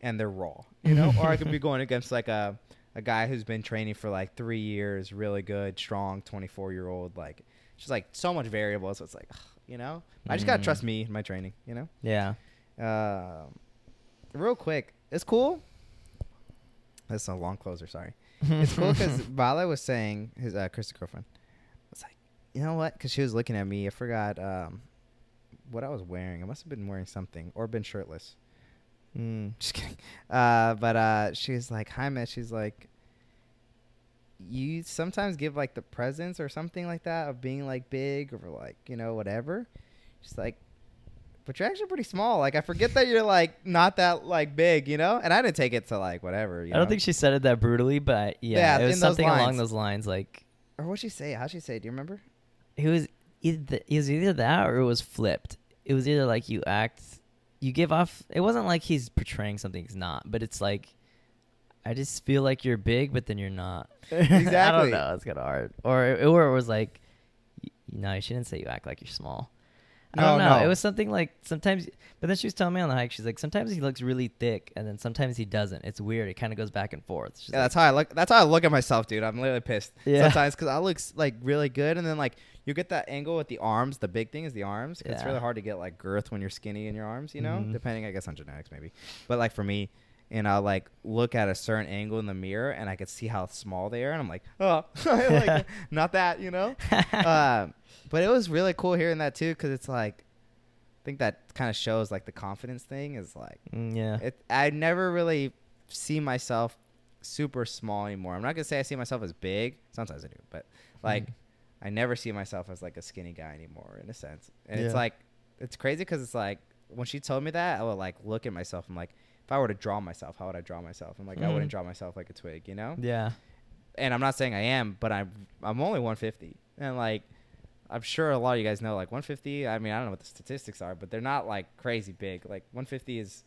and they're raw, you know. or I could be (laughs) going against like a a guy who's been training for like three years, really good, strong, 24 year old. Like, just like so much variable. So it's like, you know, I just gotta Mm. trust me in my training, you know. Yeah. Um, real quick, it's cool. That's a long closer. Sorry. It's cool because Bala (laughs) was saying his uh, Krista's girlfriend was like, you know what? Because she was looking at me. I forgot um, what I was wearing. I must have been wearing something or been shirtless. Mm. Just kidding. Uh, but uh, she was like, hi, Miss. She's like, you sometimes give like the presence or something like that of being like big or like you know whatever. She's like, but you're actually pretty small. Like I forget that you're like not that like big, you know. And I didn't take it to like whatever. You I don't know? think she said it that brutally, but yeah, Yeah, it was something along those lines. Like Or what'd she say? How'd she say? Do you remember? it was either it was either that or it was flipped. It was either like you act, you give off. It wasn't like he's portraying something he's not, but it's like I just feel like you're big, but then you're not. Exactly. (laughs) I don't know. It's kind of hard. Or or it was like, y- no, she didn't say you act like you're small. I No, don't know. no. It was something like sometimes, but then she was telling me on the hike, she's like, sometimes he looks really thick, and then sometimes he doesn't. It's weird. It kind of goes back and forth. She's Yeah, like, that's how I look. That's how I look at myself, dude. I'm literally pissed Yeah. sometimes because I look like really good, and then like you get that angle with the arms. The big thing is the arms. 'cause It's really hard to get like girth when you're skinny in your arms. You know, Mhm. depending, I guess, on genetics maybe. But like for me, and I'll like look at a certain angle in the mirror, and I could see how small they are, and I'm like, oh, (laughs) like, (laughs) not that, you know. (laughs) uh, but it was really cool hearing that too, because it's like, I think that kind of shows like the confidence thing is like Mm, yeah. it, I never really see myself super small anymore. I'm not gonna say I see myself as big. Sometimes I do, but like Mhm. I never see myself as like a skinny guy anymore in a sense. And it's like it's crazy because it's like when she told me that, I would like look at myself. I'm like, if I were to draw myself, how would I draw myself? I'm like, I wouldn't Mhm. draw myself like a twig, you know. yeah. And I'm not saying I am, but I'm I'm only 150, and like. I'm sure a lot of you guys know like 150. I mean, I don't know what the statistics are, but they're not like crazy big. Like 150 is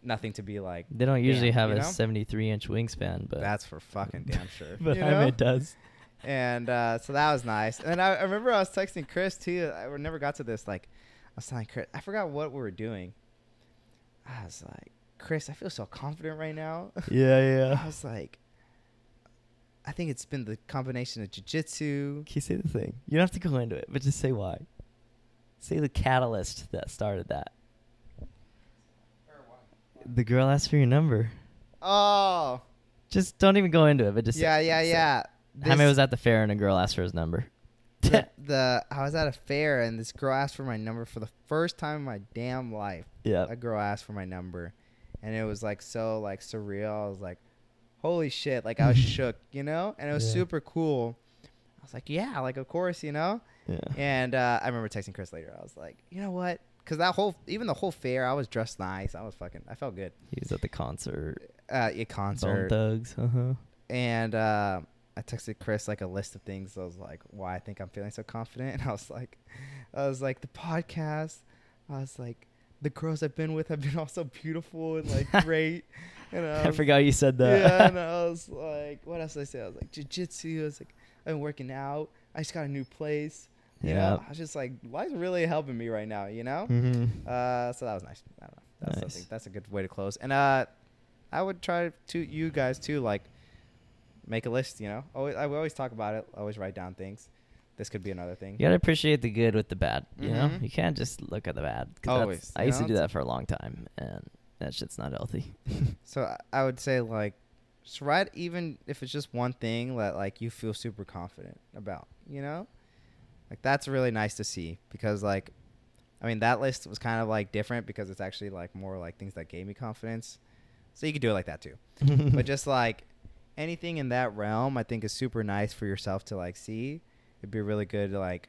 nothing to be like They don't usually Damn, have a know? 73 inch wingspan, but That's for fucking damn sure. (laughs) but you know? does. And uh, so that was nice. And I, I remember I was texting Chris too. I never got to this. Like, I was telling Chris, I forgot what we were doing. I was like, Chris, I feel so confident right now. (laughs) Yeah, yeah, I was like, I think it's been the combination of jujitsu. Can you say the thing? You don't have to go into it, but just say why. Say the catalyst that started that. The girl asked for your number. Oh, Just don't even go into it, but just yeah, say, yeah, say- yeah. Jaime was at the fair and a girl asked for his number. (laughs) the, (laughs) the I was at a fair and this girl asked for my number for the first time in my damn life. yeah. a girl asked for my number and it was like so like surreal i was like holy shit like i was (laughs) shook you know and it was Yeah. super cool i was like yeah like of course you know Yeah. and uh, i remember texting chris later i was like you know what because that whole even the whole fair i was dressed nice i was fucking i felt good He was at the concert. uh a Bone concert Thugs. Uh huh. and uh I texted Chris like a list of things. I was like, why I think I'm feeling so confident. (laughs) And I was like, I was like the podcast. I was like, the girls I've been with have been (laughs) all so beautiful and like (laughs) great. And I, I forgot you said that. Yeah, and I was like, what else did I say? I was like jujitsu. I was like, I've been working out. I just got a new place. You know, Yeah. I was just like, life's really helping me right now. You know. mm-hmm. Uh, so that was nice. I don't know. That's Nice. That's a good way to close. And uh, I would try to you guys too, like make a list. You know, always I we always talk about it. Always write down things. this could be another thing. You gotta appreciate the good with the bad. You know, Mhm. you can't just look at the bad. Always, I used know, to do that for a long time, and that shit's not healthy. (laughs) So I- I would say like, just write even if it's just one thing that like you feel super confident about. You know, like that's really nice to see because like, I mean that list was kind of like different because it's actually like more like things that gave me confidence. So you could do it like that too. (laughs) but just like anything in that realm, I think is super nice for yourself to like see. It'd be really good to like.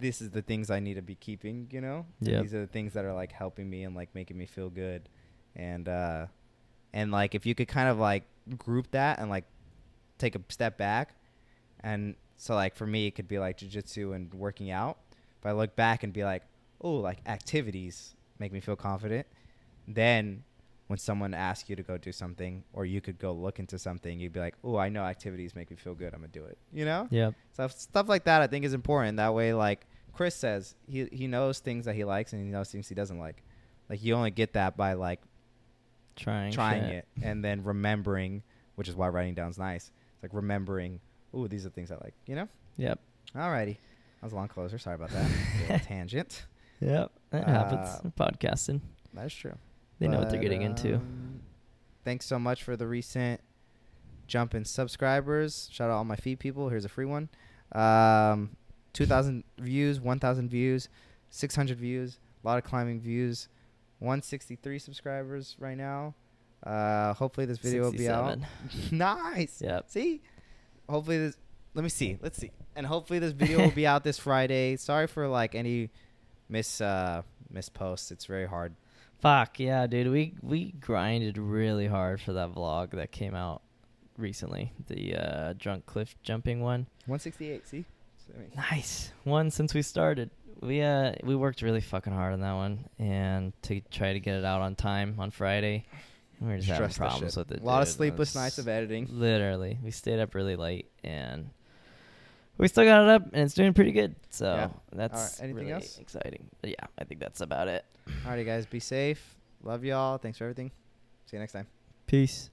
This is the things I need to be keeping, you know. These are the things that are like helping me and like making me feel good, and uh, and like if you could kind of like group that and like take a step back, and so like for me it could be like jujitsu and working out. If I look back and be like, oh, like activities make me feel confident, then when someone asks you to go do something or you could go look into something, you'd be like, "Oh, I know activities make me feel good. I'm gonna do it." You know? yep. So stuff like that, I think, is important. That way, like Chris says, he he knows things that he likes and he knows things he doesn't like. Like you only get that by like Trying. trying shit. it and then remembering, which is why writing down's nice. It's like remembering. Oh, these are things I like. You know? Yep. Alrighty. That was a long closer. Sorry about that. (laughs) Tangent. Yep. That Uh, happens. Podcasting. That is true. They know what they're But, getting into. um, Thanks so much for the recent jump in subscribers. Shout out all my feed people. Here's a free one. Um, 2,000 views, 1,000 views, 600 views, a lot of climbing views, 163 subscribers right now. Uh, hopefully this video will be out. (laughs) nice. Yep. See? Hopefully this. Let me see. Let's see. And hopefully this video will be (laughs) out this Friday. Sorry for like any miss uh miss posts. It's very hard. Fuck yeah, dude. We we grinded really hard for that vlog that came out recently. The uh, drunk cliff jumping one. 168. See. So, I mean, Nice one since we started. We uh we worked really fucking hard on that one, and to try to get it out on time on Friday. We were just having stress problems with it. A lot of dude. It sleepless nights of editing. Literally, we stayed up really late, and we still got it up, and it's doing pretty good. So Yeah. that's Anything really else? exciting. But yeah, I think that's about it. Alrighty, guys. Be safe. Love y'all. Thanks for everything. See you next time. Peace.